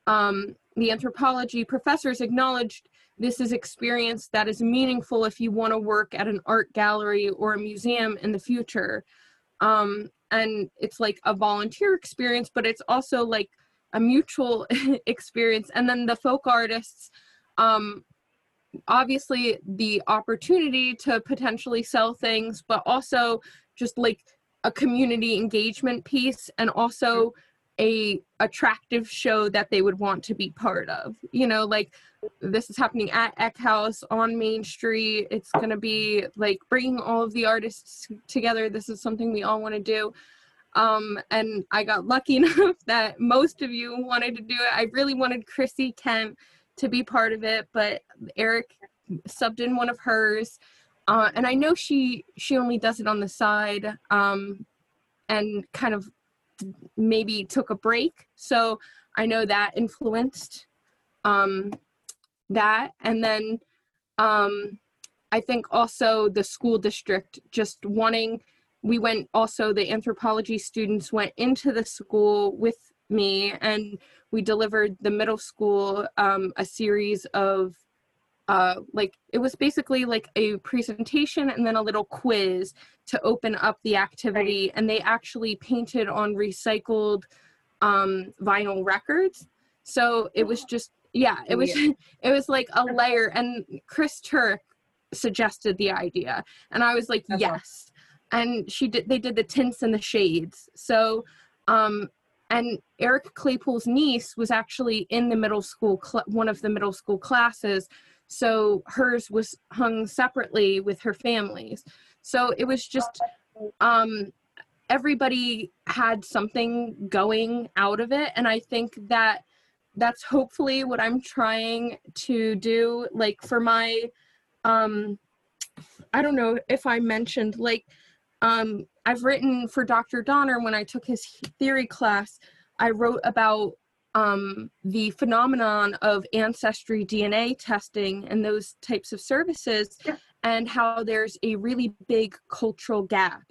um, the anthropology professors acknowledged this is experience that is meaningful if you want to work at an art gallery or a museum in the future. Um, and it's like a volunteer experience, but it's also like a mutual experience. And then the folk artists, um, obviously the opportunity to potentially sell things, but also just like a community engagement piece and also a attractive show that they would want to be part of. You know, like this is happening at Eck House on Main Street. It's going to be like bringing all of the artists together. This is something we all want to do. Um, and I got lucky enough that most of you wanted to do it. I really wanted Chrissy Kent to be part of it, but Eric subbed in one of hers. Uh, and I know she she only does it on the side um, and kind of maybe took a break. So I know that influenced um, that. And then um, I think also the school district just wanting, we went also, the anthropology students went into the school with me and we delivered the middle school um, a series of uh, like it was basically like a presentation and then a little quiz to open up the activity and they actually painted on recycled um, vinyl records. So it was just yeah it was it was like a layer and chris turk suggested the idea and i was like Okay. yes. And she did they did the tints and the shades. So um and eric claypoole's niece was actually in the middle school cl- one of the middle school classes so hers was hung separately with her families so it was just um everybody had something going out of it. And i think that that's hopefully what i'm trying to do like for my um i don't know if i mentioned like um i've written for dr donner when i took his theory class. I wrote about um, the phenomenon of ancestry DNA testing and those types of services, Yeah. and how there's a really big cultural gap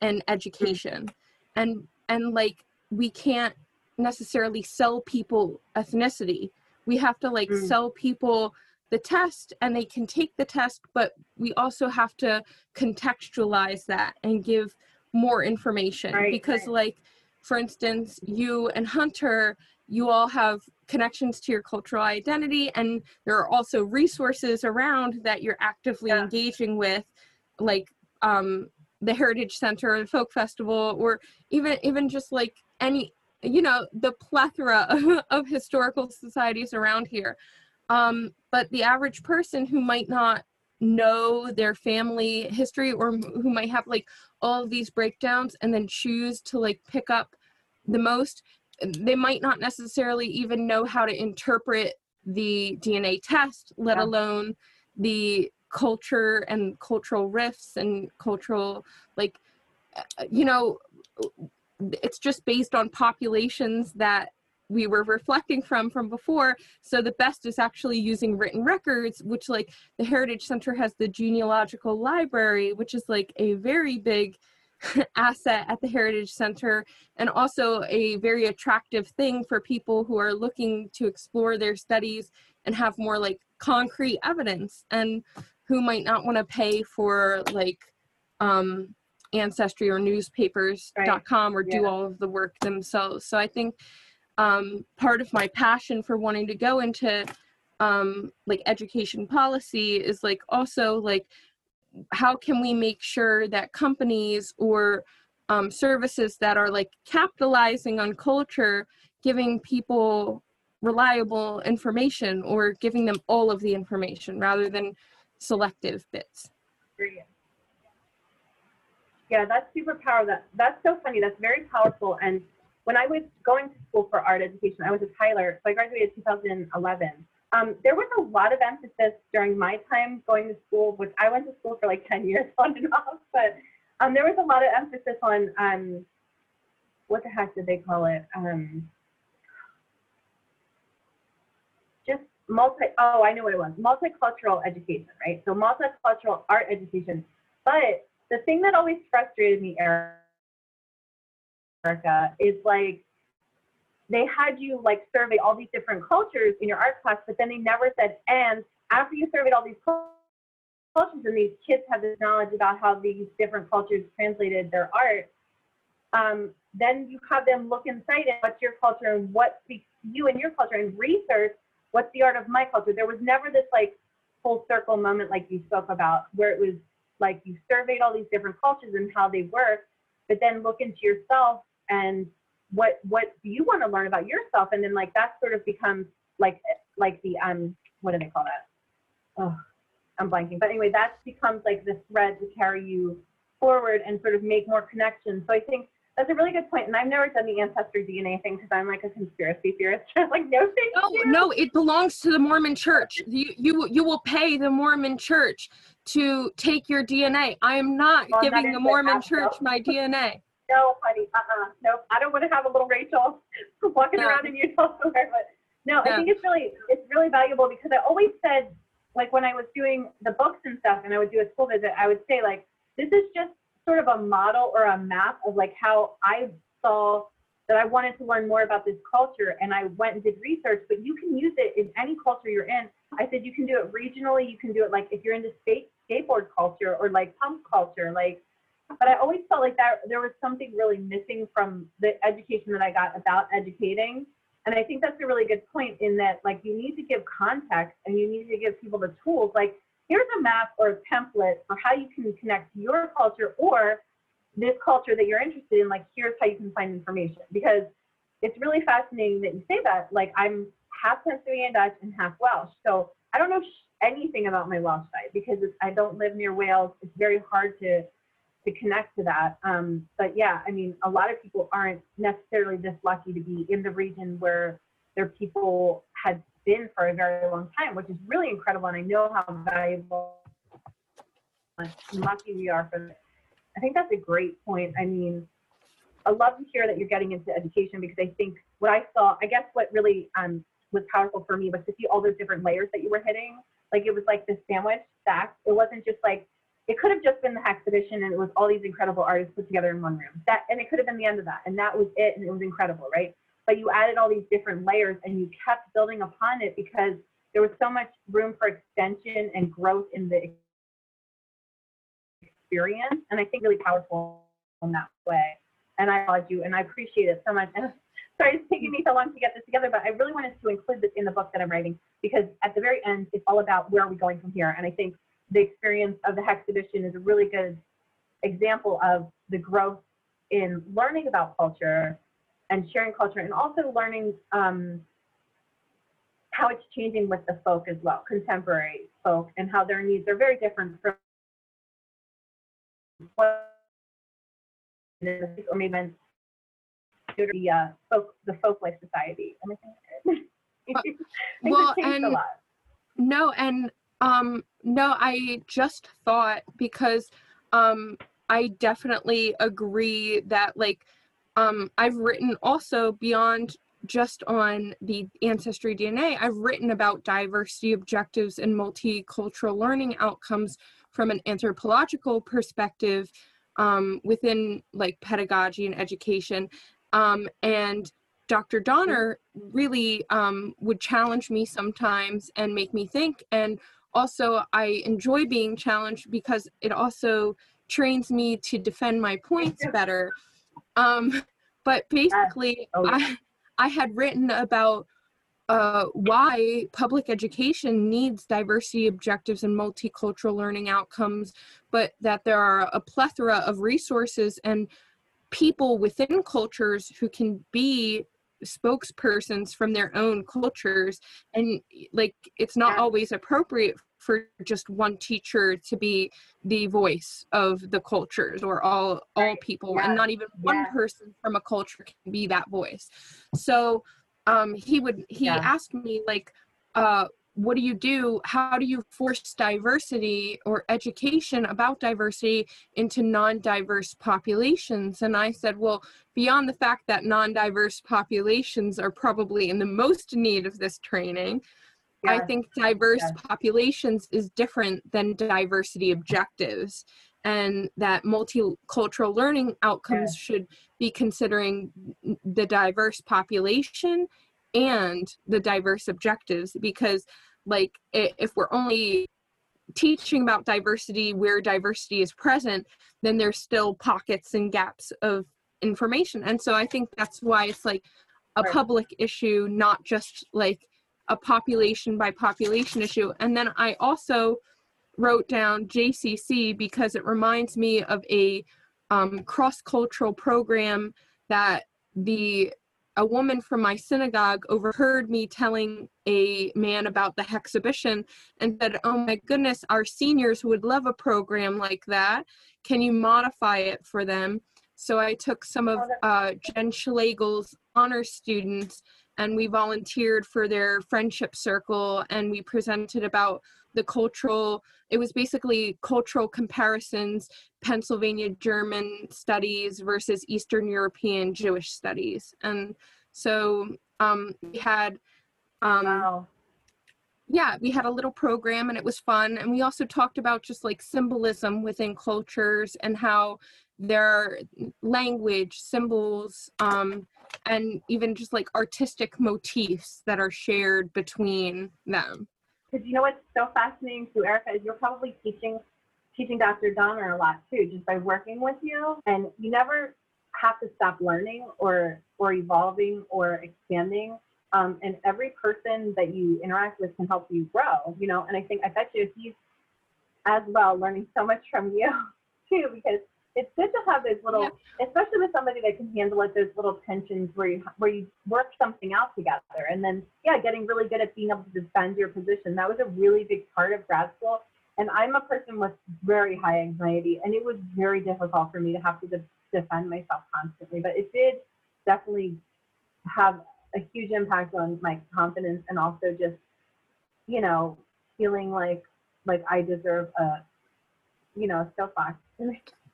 in education, and and like we can't necessarily sell people ethnicity. We have to like Mm. sell people the test, and they can take the test, but we also have to contextualize that and give more information Right, because right. like for instance you and hunter you all have connections to your cultural identity and there are also resources around that you're actively Yeah. engaging with like um the heritage center the folk festival or even even just like any you know the plethora of, of historical societies around here um but the average person who might not know their family history or who might have like all of these breakdowns and then choose to like pick up the most they might not necessarily even know how to interpret the DNA test, let Yeah. alone the culture and cultural rifts and cultural, like, uh, you know, it's just based on populations that we were reflecting from from before so the best is actually using written records which like the heritage center has the genealogical library which is like a very big asset at the heritage center and also a very attractive thing for people who are looking to explore their studies and have more like concrete evidence and who might not want to pay for like um ancestry or newspapers.com or do Yeah. all of the work themselves so i think um part of my passion for wanting to go into um like education policy is like also like how can we make sure that companies or um, services that are like capitalizing on culture giving people reliable information or giving them all of the information rather than selective bits. Yeah, that's super powerful. That that's so funny. That's very powerful. And when I was going to school for art education, I was a Tyler, so I graduated 2011. Um, there was a lot of emphasis during my time going to school, which I went to school for like 10 years on and off, but um, there was a lot of emphasis on um, what the heck did they call it? Um, just multi, oh, I know what it was, multicultural education, right? So multicultural art education. But the thing that always frustrated me, Erica, is like they had you like survey all these different cultures in your art class, but then they never said, and after you surveyed all these cultures and these kids have this knowledge about how these different cultures translated their art, um, then you have them look inside and what's your culture and what speaks to you and your culture and research what's the art of my culture. There was never this like full circle moment like you spoke about where it was like you surveyed all these different cultures and how they work, but then look into yourself and what what do you want to learn about yourself? And then like that sort of becomes like like the um what do they call that? Oh i'm blanking. But anyway that becomes like the thread to carry you forward and sort of make more connections. So i think that's a really good point. and i've never done the ancestry dna thing because i'm like a conspiracy theorist. Like no thank no you. no it belongs to the mormon church. You you you will pay the mormon church to take your dna i am not Well, giving the mormon church my dna No, honey, uh-uh, nope. I don't want to have a little Rachel walking No. around in Utah somewhere. But no, I think it's really, it's really valuable because I always said, like when I was doing the books and stuff, and I would do a school visit, I would say like, this is just sort of a model or a map of like how I saw that I wanted to learn more about this culture, and I went and did research. But you can use it in any culture you're in. I said you can do it regionally. You can do it like if you're into skate skateboard culture or like punk culture, like but I always felt like that there was something really missing from the education that I got about educating. And I think that's a really good point in that like you need to give context and you need to give people the tools. Like here's a map or a template for how you can connect to your culture or this culture that you're interested in. Like here's how you can find information because it's really fascinating that you say that. Like I'm half Pennsylvania Dutch and half Welsh, so I don't know anything about my Welsh side because I don't live near Wales. It's very hard to to connect to that. Um, but yeah, I mean, a lot of people aren't necessarily this lucky to be in the region where their people had been for a very long time, which is really incredible. And I know how valuable lucky we are for it. I think that's a great point. I mean, I love to hear that you're getting into education because I think what I saw, I guess what really um, was powerful for me was to see all those different layers that you were hitting. Like it was like this sandwich stacked. It wasn't just like it could have just been the exhibition and it was all these incredible artists put together in one room. That and it could have been the end of that, and that was it, and it was incredible, right? But you added all these different layers and you kept building upon it because there was so much room for extension and growth in the experience, and I think really powerful in that way. And I applaud you, and I appreciate it so much. And sorry it's taking me so long to get this together, but I really wanted to include this in the book that I'm writing because at the very end, it's all about where are we going from here. And I think the experience of the exhibition is a really good example of the growth in learning about culture and sharing culture and also learning um, how it's changing with the folk as well, contemporary folk, and how their needs are very different from what or maybe the uh, folk, the folk life society. Am I saying? Well, it's changed a and- lot. No, and um no, I just thought because um I definitely agree that like um I've written also beyond just on the ancestry DNA, I've written about diversity objectives and multicultural learning outcomes from an anthropological perspective um, within like pedagogy and education. Um, and Dr. Donner really um, would challenge me sometimes and make me think. And also, I enjoy being challenged because it also trains me to defend my points better. Um, but basically, Oh, yeah. I, I had written about uh, why public education needs diversity objectives and multicultural learning outcomes, but that there are a plethora of resources and people within cultures who can be spokespersons from their own cultures and like it's not always appropriate for just one teacher to be the voice of the cultures or all all Right. people Yeah. and not even one Yeah. person from a culture can be that voice so um he would he Yeah. asked me like uh what do you do how do you force diversity or education about diversity into non-diverse populations and i said well beyond the fact that non-diverse populations are probably in the most need of this training i think diverse Yes. populations is different than diversity objectives and that multicultural learning outcomes Yes. should be considering the diverse population and the diverse objectives because like if we're only teaching about diversity where diversity is present then there's still pockets and gaps of information and so i think that's why it's like a Right. public issue not just like a population by population issue and then i also wrote down jcc because it reminds me of a um, cross-cultural program that the a woman from my synagogue overheard me telling a man about the exhibition and said, Oh my goodness, our seniors would love a program like that. Can you modify it for them? So I took some of uh, Jen Schlegel's honor students and we volunteered for their friendship circle and we presented about the cultural, it was basically cultural comparisons, Pennsylvania German studies versus Eastern European Jewish studies. And so um, we had um, Wow. yeah, we had a little program and it was fun. And we also talked about just like symbolism within cultures and how their language, symbols, um, and even just like artistic motifs that are shared between them. Because you know what's so fascinating too, Erica, is you're probably teaching teaching Dr. Donner a lot too, just by working with you. And you never have to stop learning or or evolving or expanding. Um, and every person that you interact with can help you grow, you know. And I think I bet you he's as well learning so much from you too, because it's good to have those little, especially with somebody that can handle it, those little tensions where you where you work something out together, and then yeah, getting really good at being able to defend your position. That was a really big part of grad school. And I'm a person with very high anxiety, and it was very difficult for me to have to de- defend myself constantly. But it did definitely have a huge impact on my confidence, and also just, you know, feeling like like I deserve a, you know, a soapbox.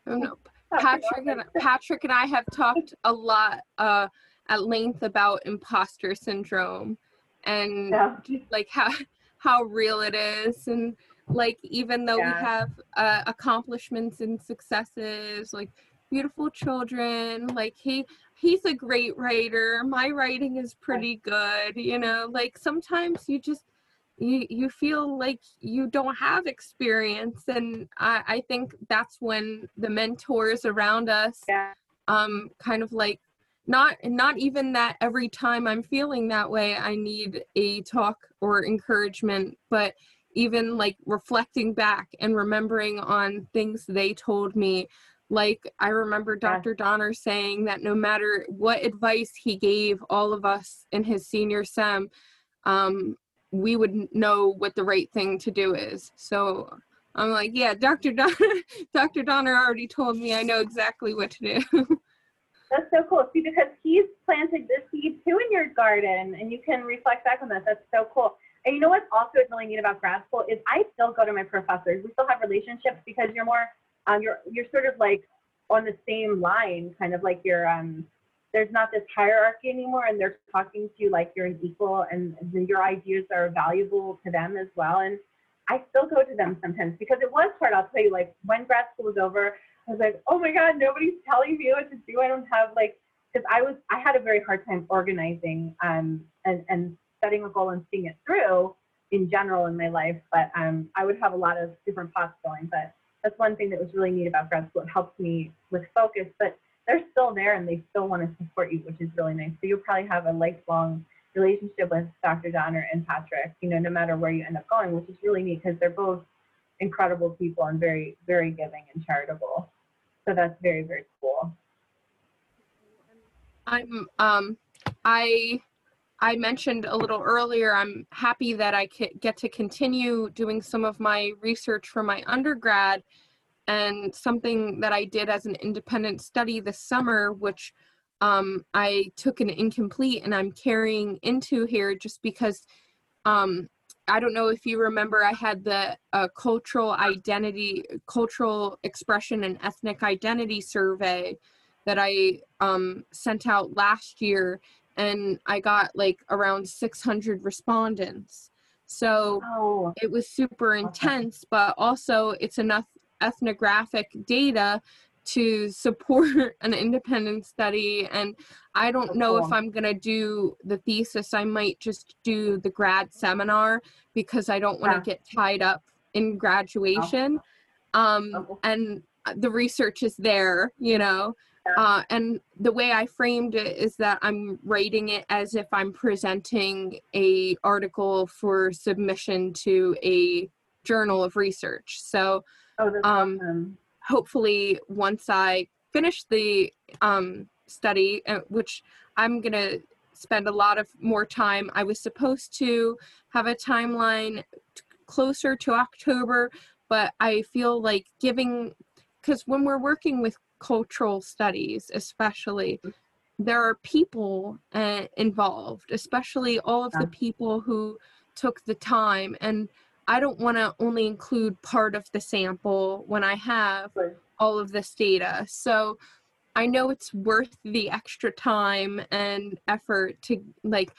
Oh, no. Patrick and Patrick and I have talked a lot uh, at length about imposter syndrome and Yeah. like how how real it is and like even though Yeah. we have uh, accomplishments and successes like beautiful children like he he's a great writer my writing is pretty good you know like sometimes you just you you feel like you don't have experience and i i think that's when the mentors around us Yeah. um kind of like not not even that every time i'm feeling that way i need a talk or encouragement but even like reflecting back and remembering on things they told me like i remember Yeah. dr donner saying that no matter what advice he gave all of us in his senior sem um, we would know what the right thing to do is so i'm like yeah dr donner dr donner already told me i know exactly what to do That's so cool. See, because he's planted this seed too in your garden, and you can reflect back on that. That's so cool. And you know what's also really neat about grad school is I still go to my professors. We still have relationships because you're more, um, you're you're sort of like on the same line, kind of like you're um. There's not this hierarchy anymore, and they're talking to you like you're an equal, and your ideas are valuable to them as well. And I still go to them sometimes because it was hard. I'll tell you, like when grad school was over, I was like, oh my God, nobody's telling me what to do. I don't have like, because I was, I had a very hard time organizing um, and, and setting a goal and seeing it through in general in my life. But um, I would have a lot of different pots going. But that's one thing that was really neat about grad school. It helped me with focus, but they're still there and they still want to support you, which is really nice. So you'll probably have a lifelong relationship with Dr. Donner and Patrick, you know, no matter where you end up going, which is really neat because they're both incredible people and very, very giving and charitable. So that's very, very cool. I'm um I I mentioned a little earlier, I'm happy that I get to continue doing some of my research for my undergrad and something that I did as an independent study this summer, which um, I took an incomplete and I'm carrying into here just because um, I don't know if you remember, I had the uh, cultural identity, cultural expression and ethnic identity survey that I um, sent out last year, and I got like around 600 respondents. So oh. it was super intense, but also it's enough ethnographic data to support an independent study and i don't know if i'm going to do the thesis. I might just do the grad seminar because i don't want to get tied up in graduation. Um, and the research is there you know? Uh, and the way i framed it is that i'm writing it as if i'm presenting a article for submission to a journal of research. So oh, um, awesome hopefully once I finish the um, study, uh, which I'm going to spend a lot of more time. I was supposed to have a timeline t- closer to October, but I feel like giving, because when we're working with cultural studies, especially, there are people uh, involved, especially all of the people who took the time. And I don't want to only include part of the sample when I have right. all of this data. So I know it's worth the extra time and effort to like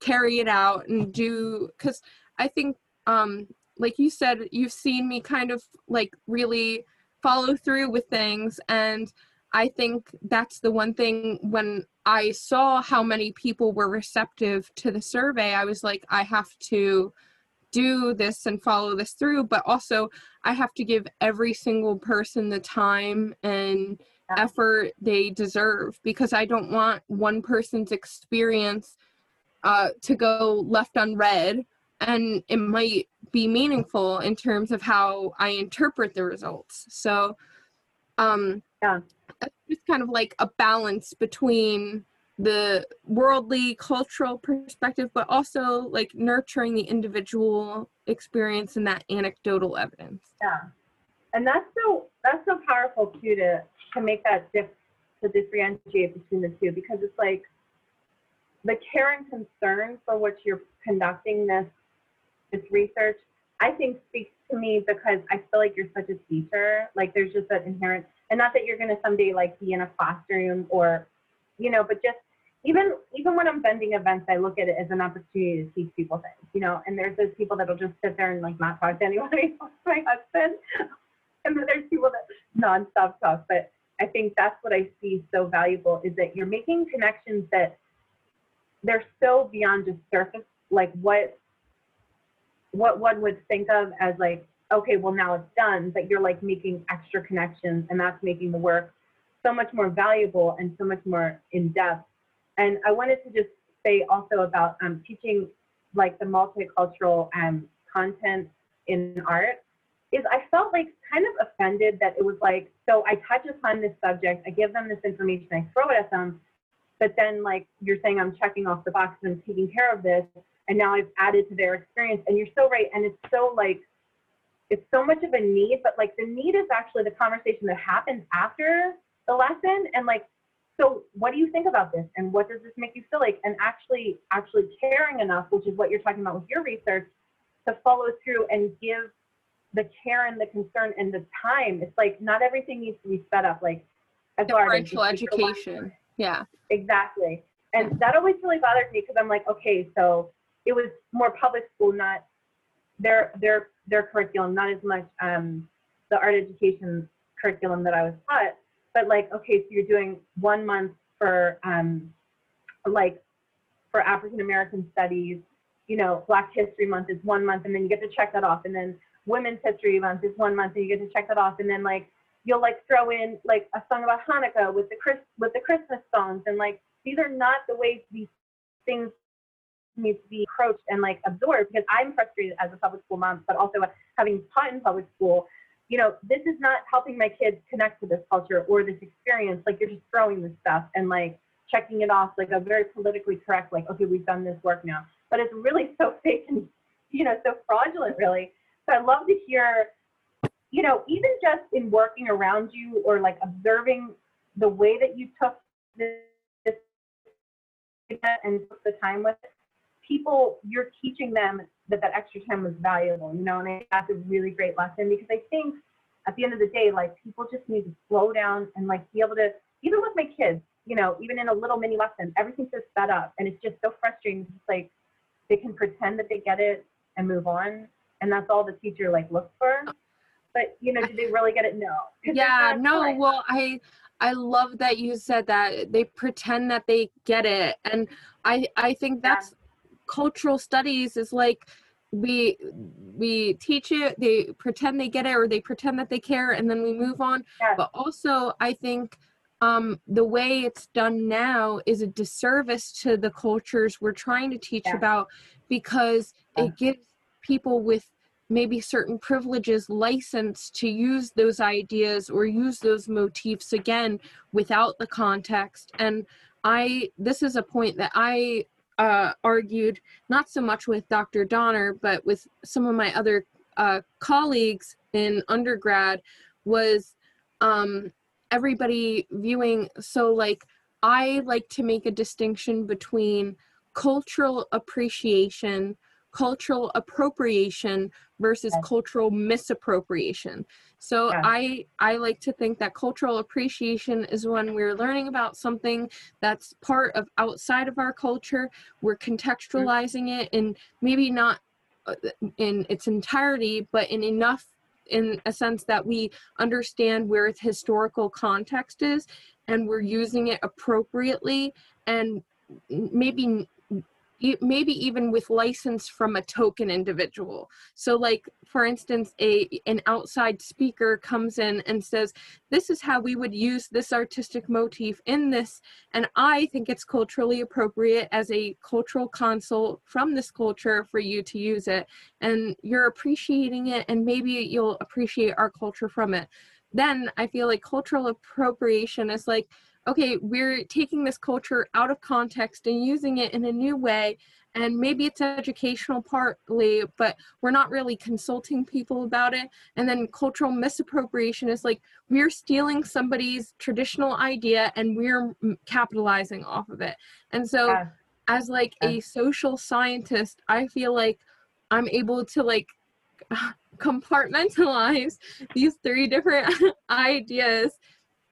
carry it out and do because I think um like you said you've seen me kind of like really follow through with things and I think that's the one thing when I saw how many people were receptive to the survey I was like I have to do this and follow this through but also i have to give every single person the time and yeah. effort they deserve because i don't want one person's experience uh, to go left unread and it might be meaningful in terms of how i interpret the results so um yeah it's kind of like a balance between the worldly cultural perspective but also like nurturing the individual experience and that anecdotal evidence. Yeah. And that's so that's so powerful too to to make that diff to differentiate between the two because it's like the care and concern for which you're conducting this this research i think speaks to me because i feel like you're such a teacher. Like there's just that inherent and not that you're going to someday like be in a classroom or you know but just even even when I'm vending events, I look at it as an opportunity to teach people things, you know. And there's those people that'll just sit there and like not talk to anybody, my husband. And then there's people that nonstop talk. But I think that's what I see so valuable is that you're making connections that they're so beyond just surface, like what what one would think of as like, okay, well now it's done, but you're like making extra connections and that's making the work so much more valuable and so much more in depth and I wanted to just say also about um, teaching like the multicultural um, content in art is I felt like kind of offended that it was like, so I touch upon this subject, I give them this information, I throw it at them, but then like you're saying I'm checking off the box and I'm taking care of this, and now I've added to their experience. And you're so right. And it's so like, it's so much of a need, but like the need is actually the conversation that happens after the lesson. And like so what do you think about this and what does this make you feel like? And actually actually caring enough which is what you're talking about with your research to follow through and give the care and the concern and the time. It's like not everything needs to be set up like as differential education. Yeah. Exactly. And that always really bothered me because i'm like okay so it was more public school not their their their curriculum not as much um, the art education curriculum that i was taught but like, okay, so you're doing one month for um, like for African American studies, you know, Black History Month is one month, and then you get to check that off, and then Women's History Month is one month, and you get to check that off, and then like you'll like throw in like a song about Hanukkah with the Chris with the Christmas songs, and like these are not the ways these things need to be approached and like absorbed because I'm frustrated as a public school mom, but also having taught in public school you know, this is not helping my kids connect to this culture or this experience. Like you're just throwing this stuff and like checking it off like a very politically correct, like, okay, we've done this work now. But it's really so fake and, you know, so fraudulent, really. So I'd love to hear, you know, even just in working around you or like observing the way that you took this and took the time with it, people, you're teaching them that that extra time was valuable, you know, and I that's a really great lesson because I think at the end of the day, like people just need to slow down and like be able to, even with my kids, you know, even in a little mini lesson, everything's just set up and it's just so frustrating. It's like they can pretend that they get it and move on. And that's all the teacher like looks for. But you know, do they really get it? No. yeah no well i i love that you said that they pretend that they get it and i i think Yeah. Cultural studies is like we we teach it they pretend they get it or they pretend that they care and then we move on Yeah. but also i think um the way it's done now is a disservice to the cultures we're trying to teach Yeah. about because Yeah. it gives people with maybe certain privileges license to use those ideas or use those motifs again without the context and i this is a point that i uh, argued not so much with dr donner but with some of my other uh, colleagues in undergrad was um, everybody viewing so like i like to make a distinction between cultural appreciation cultural appropriation versus cultural misappropriation. So Yeah. i i like to think that cultural appreciation is when we're learning about something that's part of outside of our culture we're contextualizing it and maybe not uh, in its entirety but in enough in a sense that we understand where its historical context is and we're using it appropriately and maybe maybe even with license from a token individual. So like for instance a an outside speaker comes in and says this is how we would use this artistic motif in this and i think it's culturally appropriate as a cultural consult from this culture for you to use it and you're appreciating it and maybe you'll appreciate our culture from it. Then i feel like cultural appropriation is like okay we're taking this culture out of context and using it in a new way and maybe it's educational partly but we're not really consulting people about it. And then cultural misappropriation is like we're stealing somebody's traditional idea and we're capitalizing off of it. And so Yeah. as like a social scientist i feel like i'm able to like compartmentalize these three different ideas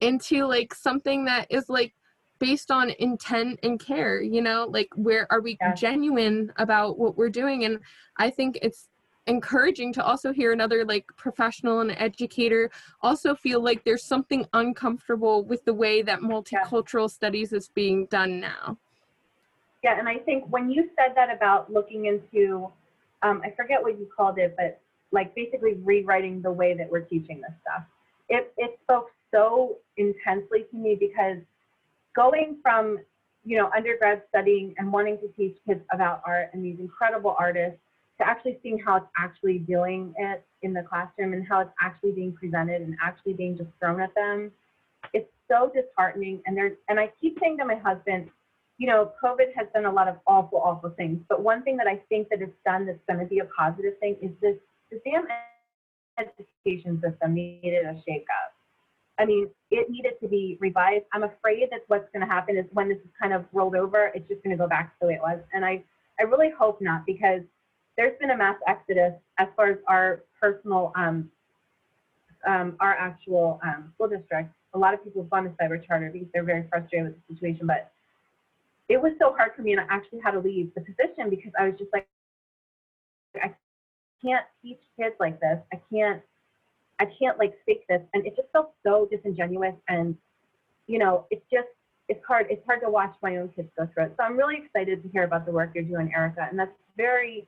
into like something that is like based on intent and care you know? Like where are we Yeah. genuine about what we're doing? And i think it's encouraging to also hear another like professional and educator also feel like there's something uncomfortable with the way that multicultural studies is being done now. Yeah, and I think when you said that about looking into, um, I forget what you called it, but like basically rewriting the way that we're teaching this stuff, it, it spoke so intensely to me because going from, you know, undergrad studying and wanting to teach kids about art and these incredible artists to actually seeing how it's actually doing it in the classroom and how it's actually being presented and actually being just thrown at them, it's so disheartening. And there's, and I keep saying to my husband, you know, COVID has done a lot of awful, awful things. But one thing that I think that it's done that's going to be a positive thing is this the damn education system needed a shakeup. I mean, it needed to be revised. I'm afraid that what's going to happen is when this is kind of rolled over, it's just going to go back to the way it was. And I, I really hope not because there's been a mass exodus as far as our personal, um, um, our actual um, school district. A lot of people have gone to cyber charter because they're very frustrated with the situation. But it was so hard for me, and I actually had to leave the position because I was just like, I can't teach kids like this. I can't, I can't like fake this, and it just felt so disingenuous. And you know, it's just, it's hard. It's hard to watch my own kids go through it. So I'm really excited to hear about the work you're doing, Erica, and that's very.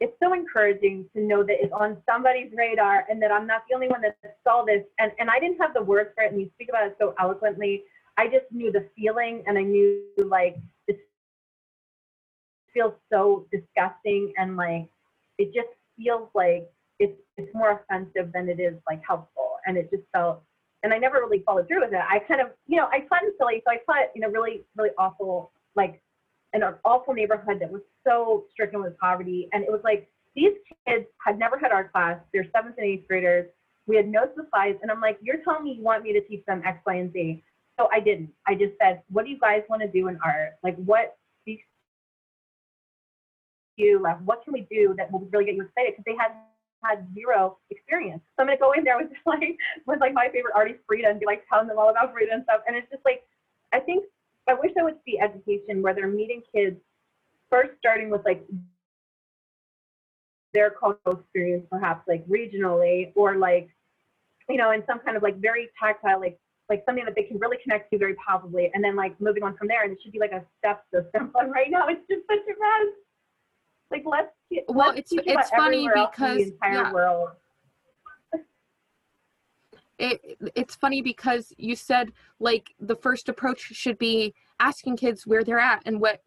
It's so encouraging to know that it's on somebody's radar and that I'm not the only one that saw this. And, and I didn't have the words for it, and you speak about it so eloquently. I just knew the feeling, and I knew like this feels so disgusting, and like it just feels like it's it's more offensive than it is like helpful, and it just felt and I never really followed through with it. I kind of, you know, I in Philly, so I taught in a really, really awful, like, an awful neighborhood that was so stricken with poverty. And it was like these kids had never had art class. They're seventh and eighth graders. We had no supplies, and I'm like, you're telling me you want me to teach them X, Y, and Z. So I didn't. I just said, what do you guys want to do in art? Like, what speaks to you? Like, what can we do that will really get you excited? Because they had had zero experience. So I'm gonna go in there with like with like my favorite artist Frida and be like telling them all about Frida and stuff. And it's just like I think I wish I would see education where they're meeting kids first starting with like their cultural experience perhaps like regionally or like you know in some kind of like very tactile like like something that they can really connect to very palpably and then like moving on from there and it should be like a step system but right now it's just such a mess like let's well it's it's funny everywhere else in because yeah, it, it's funny because you said like the first approach should be asking kids where they're at and what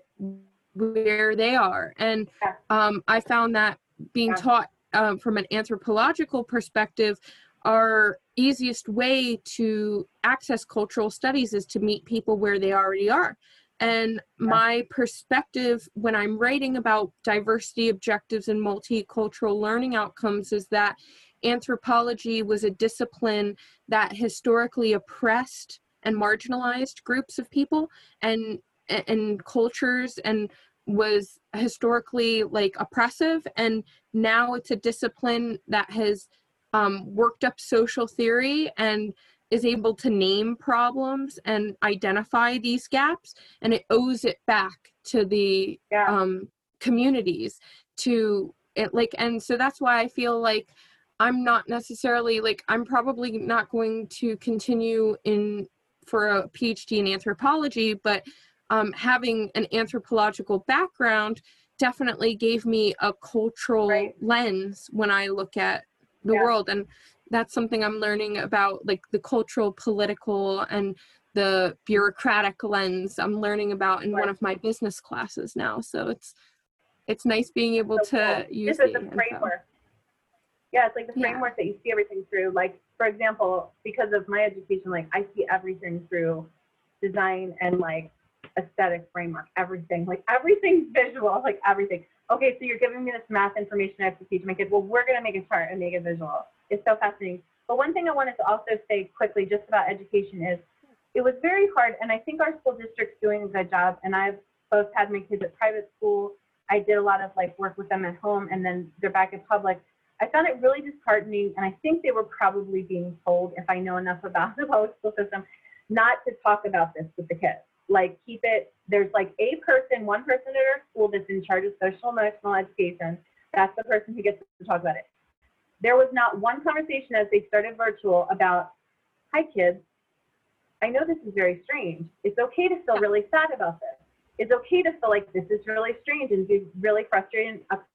where they are. And um, i found that being taught um, from an anthropological perspective our easiest way to access cultural studies is to meet people where they already are and my perspective when i'm writing about diversity objectives and multicultural learning outcomes is that anthropology was a discipline that historically oppressed and marginalized groups of people and and cultures and was historically like oppressive. And now it's a discipline that has um, worked up social theory and is able to name problems and identify these gaps and it owes it back to the yeah um, communities to it like and so that's why i feel like i'm not necessarily like i'm probably not going to continue in for a phd in anthropology but um, having an anthropological background definitely gave me a cultural Right. lens when i look at the Yeah. world and that's something i'm learning about like the cultural political and the bureaucratic lens i'm learning about in one of my business classes now. So it's it's nice being able so to cool. use this is the the info. framework. Yeah it's like the Yeah. framework that you see everything through. Like for example because of my education like i see everything through design and like aesthetic framework everything. Like everything's visual like everything. Okay so you're giving me this math information i have to teach my kids. Well we're going to make a chart and make it visual it's so fascinating but one thing i wanted to also say quickly just about education is it was very hard and i think our school district's doing a good job and i've both had my kids at private school I did a lot of like work with them at home and then they're back in public. I found it really disheartening and I think they were probably being told, if I know enough about the public school system, not to talk about this with the kids. Like keep it, there's like a person, one person at our school that's in charge of social emotional education. That's the person who gets to talk about it. There was not one conversation as they started virtual about, hi kids, I know this is very strange. It's okay to feel really sad about this it's okay to feel like this is really strange and be really frustrated and upset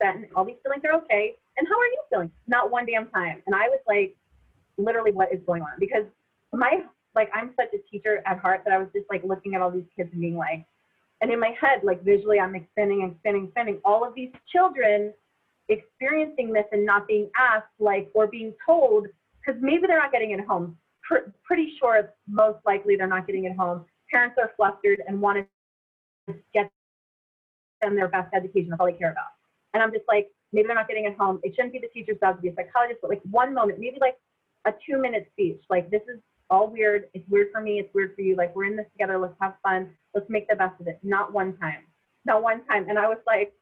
and all these feelings are okay. And how are you feeling? Not one damn time. And I was like, literally, what is going on? Because my, like, I'm such a teacher at heart that I was just like looking at all these kids and being like, and in my head, like visually, I'm and spinning, spinning. All of these children experiencing this and not being asked, like, or being told, because maybe they're not getting it home. Pr- pretty sure, most likely, they're not getting it home parents are flustered and want to get them their best education. That's all they care about. And I'm just like, maybe they're not getting it home. It shouldn't be the teacher's job to be a psychologist, but like one moment, maybe like a two minute speech. Like, this is all weird. It's weird for me. It's weird for you. Like, we're in this together. Let's have fun. Let's make the best of it. Not one time. Not one time. And I was like,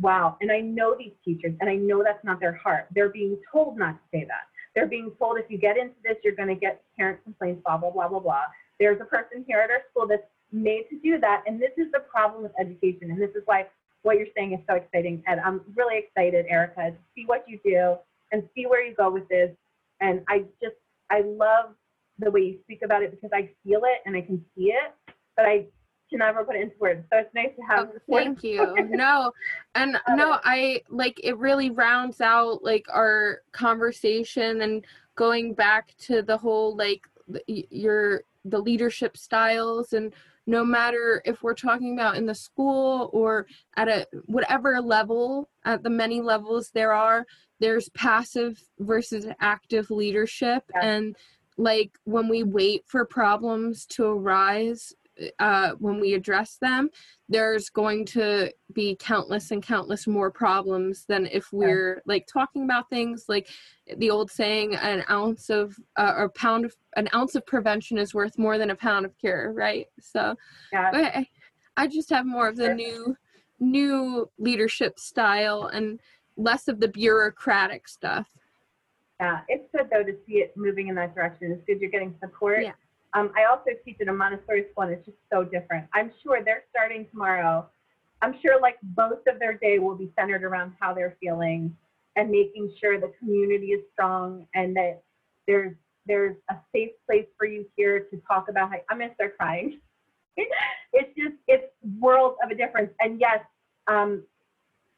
wow. And I know these teachers, and I know that's not their heart. They're being told not to say that. They're being told if you get into this, you're going to get parent complaints, blah, blah, blah, blah, blah. There's a person here at our school that's made to do that. And this is the problem with education. And this is why what you're saying is so exciting. And I'm really excited, Erica, to see what you do and see where you go with this. And I just, I love the way you speak about it because I feel it and I can see it, but I can never put it into words. So it's nice to have Oh, thank you. No, and no, I like it really rounds out like our conversation and going back to the whole like the- your the leadership styles and no matter if we're talking about in the school or at a whatever level at the many levels there are there's passive versus active leadership Yes. and like when we wait for problems to arise uh, when we address them there's going to be countless and countless more problems than if we're like talking about things like the old saying an ounce of uh, or pound of an ounce of prevention is worth more than a pound of cure right so Yeah. I, I just have more of the Sure. new new leadership style and less of the bureaucratic stuff Yeah, it's good though to see it moving in that direction. It's good you're getting support. Yeah. Um, I also teach at a Montessori school and it's just so different. I'm sure they're starting tomorrow. I'm sure like most of their day will be centered around how they're feeling and making sure the community is strong and that there's there's a safe place for you here to talk about how I'm gonna start crying. it's just it's worlds of a difference. And yes, um,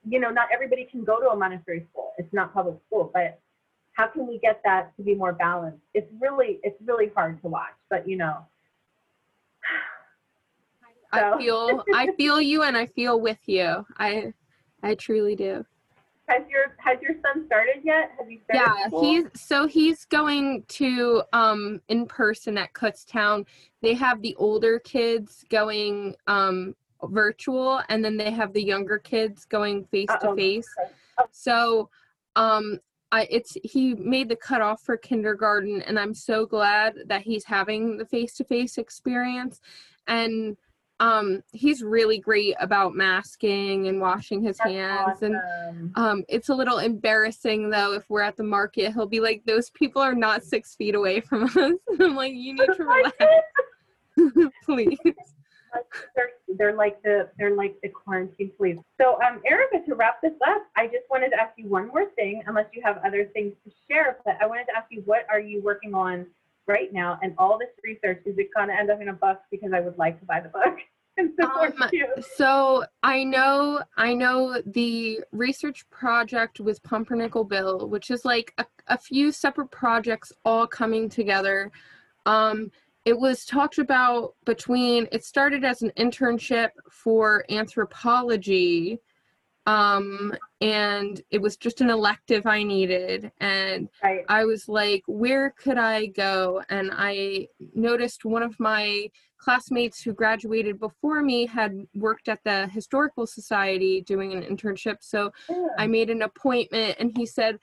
you know, not everybody can go to a Montessori school. It's not public school, but how can we get that to be more balanced? It's really, it's really hard to watch, but you know. i feel i feel you and i feel with you i i truly do Has your, has your son started yet? Have you started yeah school? he's so he's going to um in person at kutztown they have the older kids going um virtual and then they have the younger kids going face to face Oh. so um I, it's he made the cutoff for kindergarten and i'm so glad that he's having the face-to-face experience and um he's really great about masking and washing his That's hands and um, it's a little embarrassing though if we're at the market. He'll be like, "Those people are not six feet away from us." I'm like, "You need to relax, please." They're, they're like the they're like the quarantine police. So, um, Erica, to wrap this up, I just wanted to ask you one more thing, unless you have other things to share. But I wanted to ask you, what are you working on right now? And all this research is it to end up in a book? Because I would like to buy the book and support Um, you. So I know, I know the research project with Pumpernickle Bill, which is like a, a few separate projects all coming together. Um, it was talked about between. It started as an internship for anthropology, um, and it was just an elective I needed, and Right. I was like, where could I go? And I noticed one of my classmates who graduated before me had worked at the Historical Society doing an internship. So Yeah. I made an appointment and he said,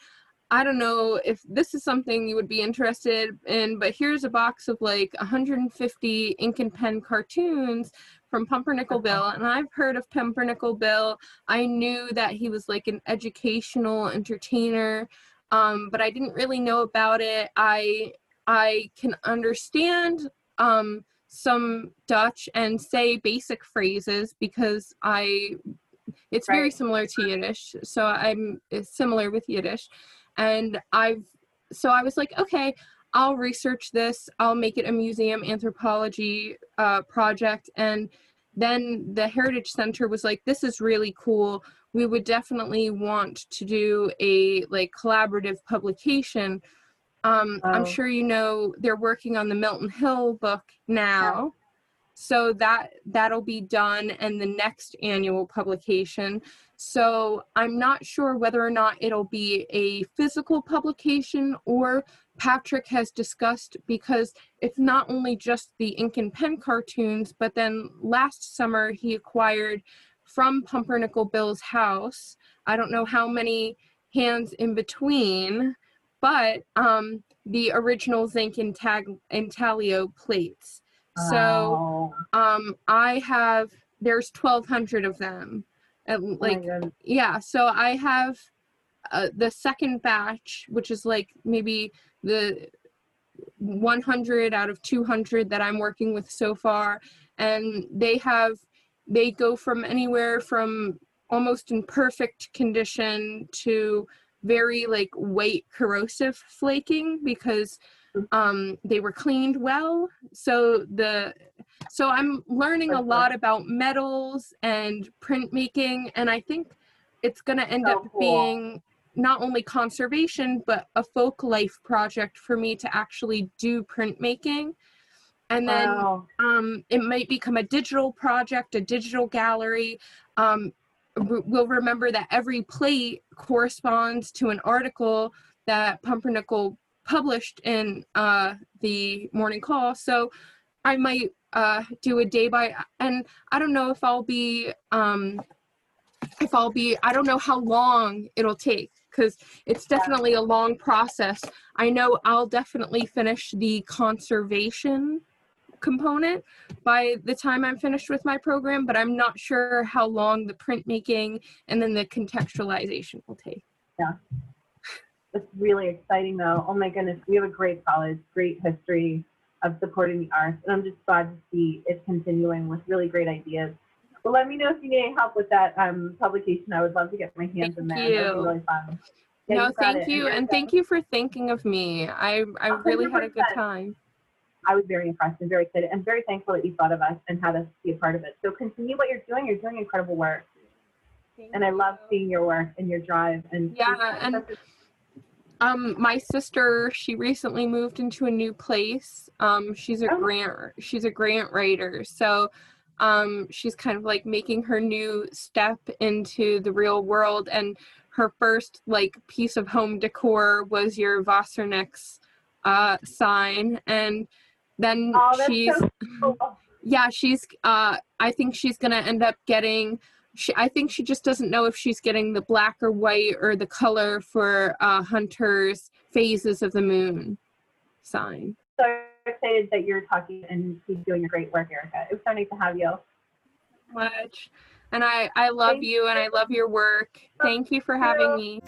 I don't know if this is something you would be interested in, but here's a box of like 150 ink and pen cartoons from Pumpernickle Bill. And I've heard of Pumpernickle Bill. I knew that he was like an educational entertainer, um, but I didn't really know about it. I I can understand um, some Dutch and say basic phrases because I it's very similar to Yiddish. So I'm similar with Yiddish. And I've so I was like, okay, I'll research this. I'll make it a museum anthropology uh, project. And then the Heritage Center was like, this is really cool. We would definitely want to do a like collaborative publication. Um, I'm Oh. sure you know they're working on the Milton Hill book now. So that that'll be done in the next annual publication. So I'm not sure whether or not it'll be a physical publication or Patrick has discussed because it's not only just the ink and pen cartoons, but then last summer he acquired from Pumpernickle Bill's house. I don't know how many hands in between, but um, the original zinc and tag intaglio plates. So um, I have there's 1,200 of them. And Oh like goodness. yeah so i have uh, the second batch which is like maybe the 100 out of 200 that i'm working with so far and they have they go from anywhere from almost in perfect condition to very like white corrosive flaking because um they were cleaned well so the so i'm learning a lot about metals and printmaking and i think it's going to end So up cool. being not only conservation but a folk life project for me to actually do printmaking and then Wow. um, it might become a digital project, a digital gallery. Um, we'll remember that every plate corresponds to an article that Pumpernickle published in uh, the morning call. So I might uh, do a day by, and I don't know if I'll be, um, if I'll be, I don't know how long it'll take because it's definitely a long process. I know I'll definitely finish the conservation component by the time I'm finished with my program, but I'm not sure how long the printmaking and then the contextualization will take. It's really exciting though. Oh my goodness, we have a great college, great history of supporting the arts. And I'm just glad to see it continuing with really great ideas. Well, let me know if you need any help with that um, publication. I would love to get my hands in there. Thank you. really fun. Yeah, no, thank you, and thank you for thinking of me. I I A really had a good time. I was very impressed and very excited and very thankful that you thought of us and had us be a part of it. So continue what you're doing. You're doing incredible work. And I love seeing your work and your drive. And Yeah, and- Um, my sister, she recently moved into a new place. Um, she's a Oh. grant, she's a grant writer. So, um, she's kind of like making her new step into the real world. And her first like piece of home decor was your Wassernex uh, sign. And then Oh, she's so cool. yeah she's uh i think she's gonna end up getting she i think she just doesn't know if she's getting the black or white or the color for uh hunter's phases of the moon sign. So excited that you're talking and keep doing your great work, Erica. It was so nice to have you. much. And i i love you and i love your work. thank you for having me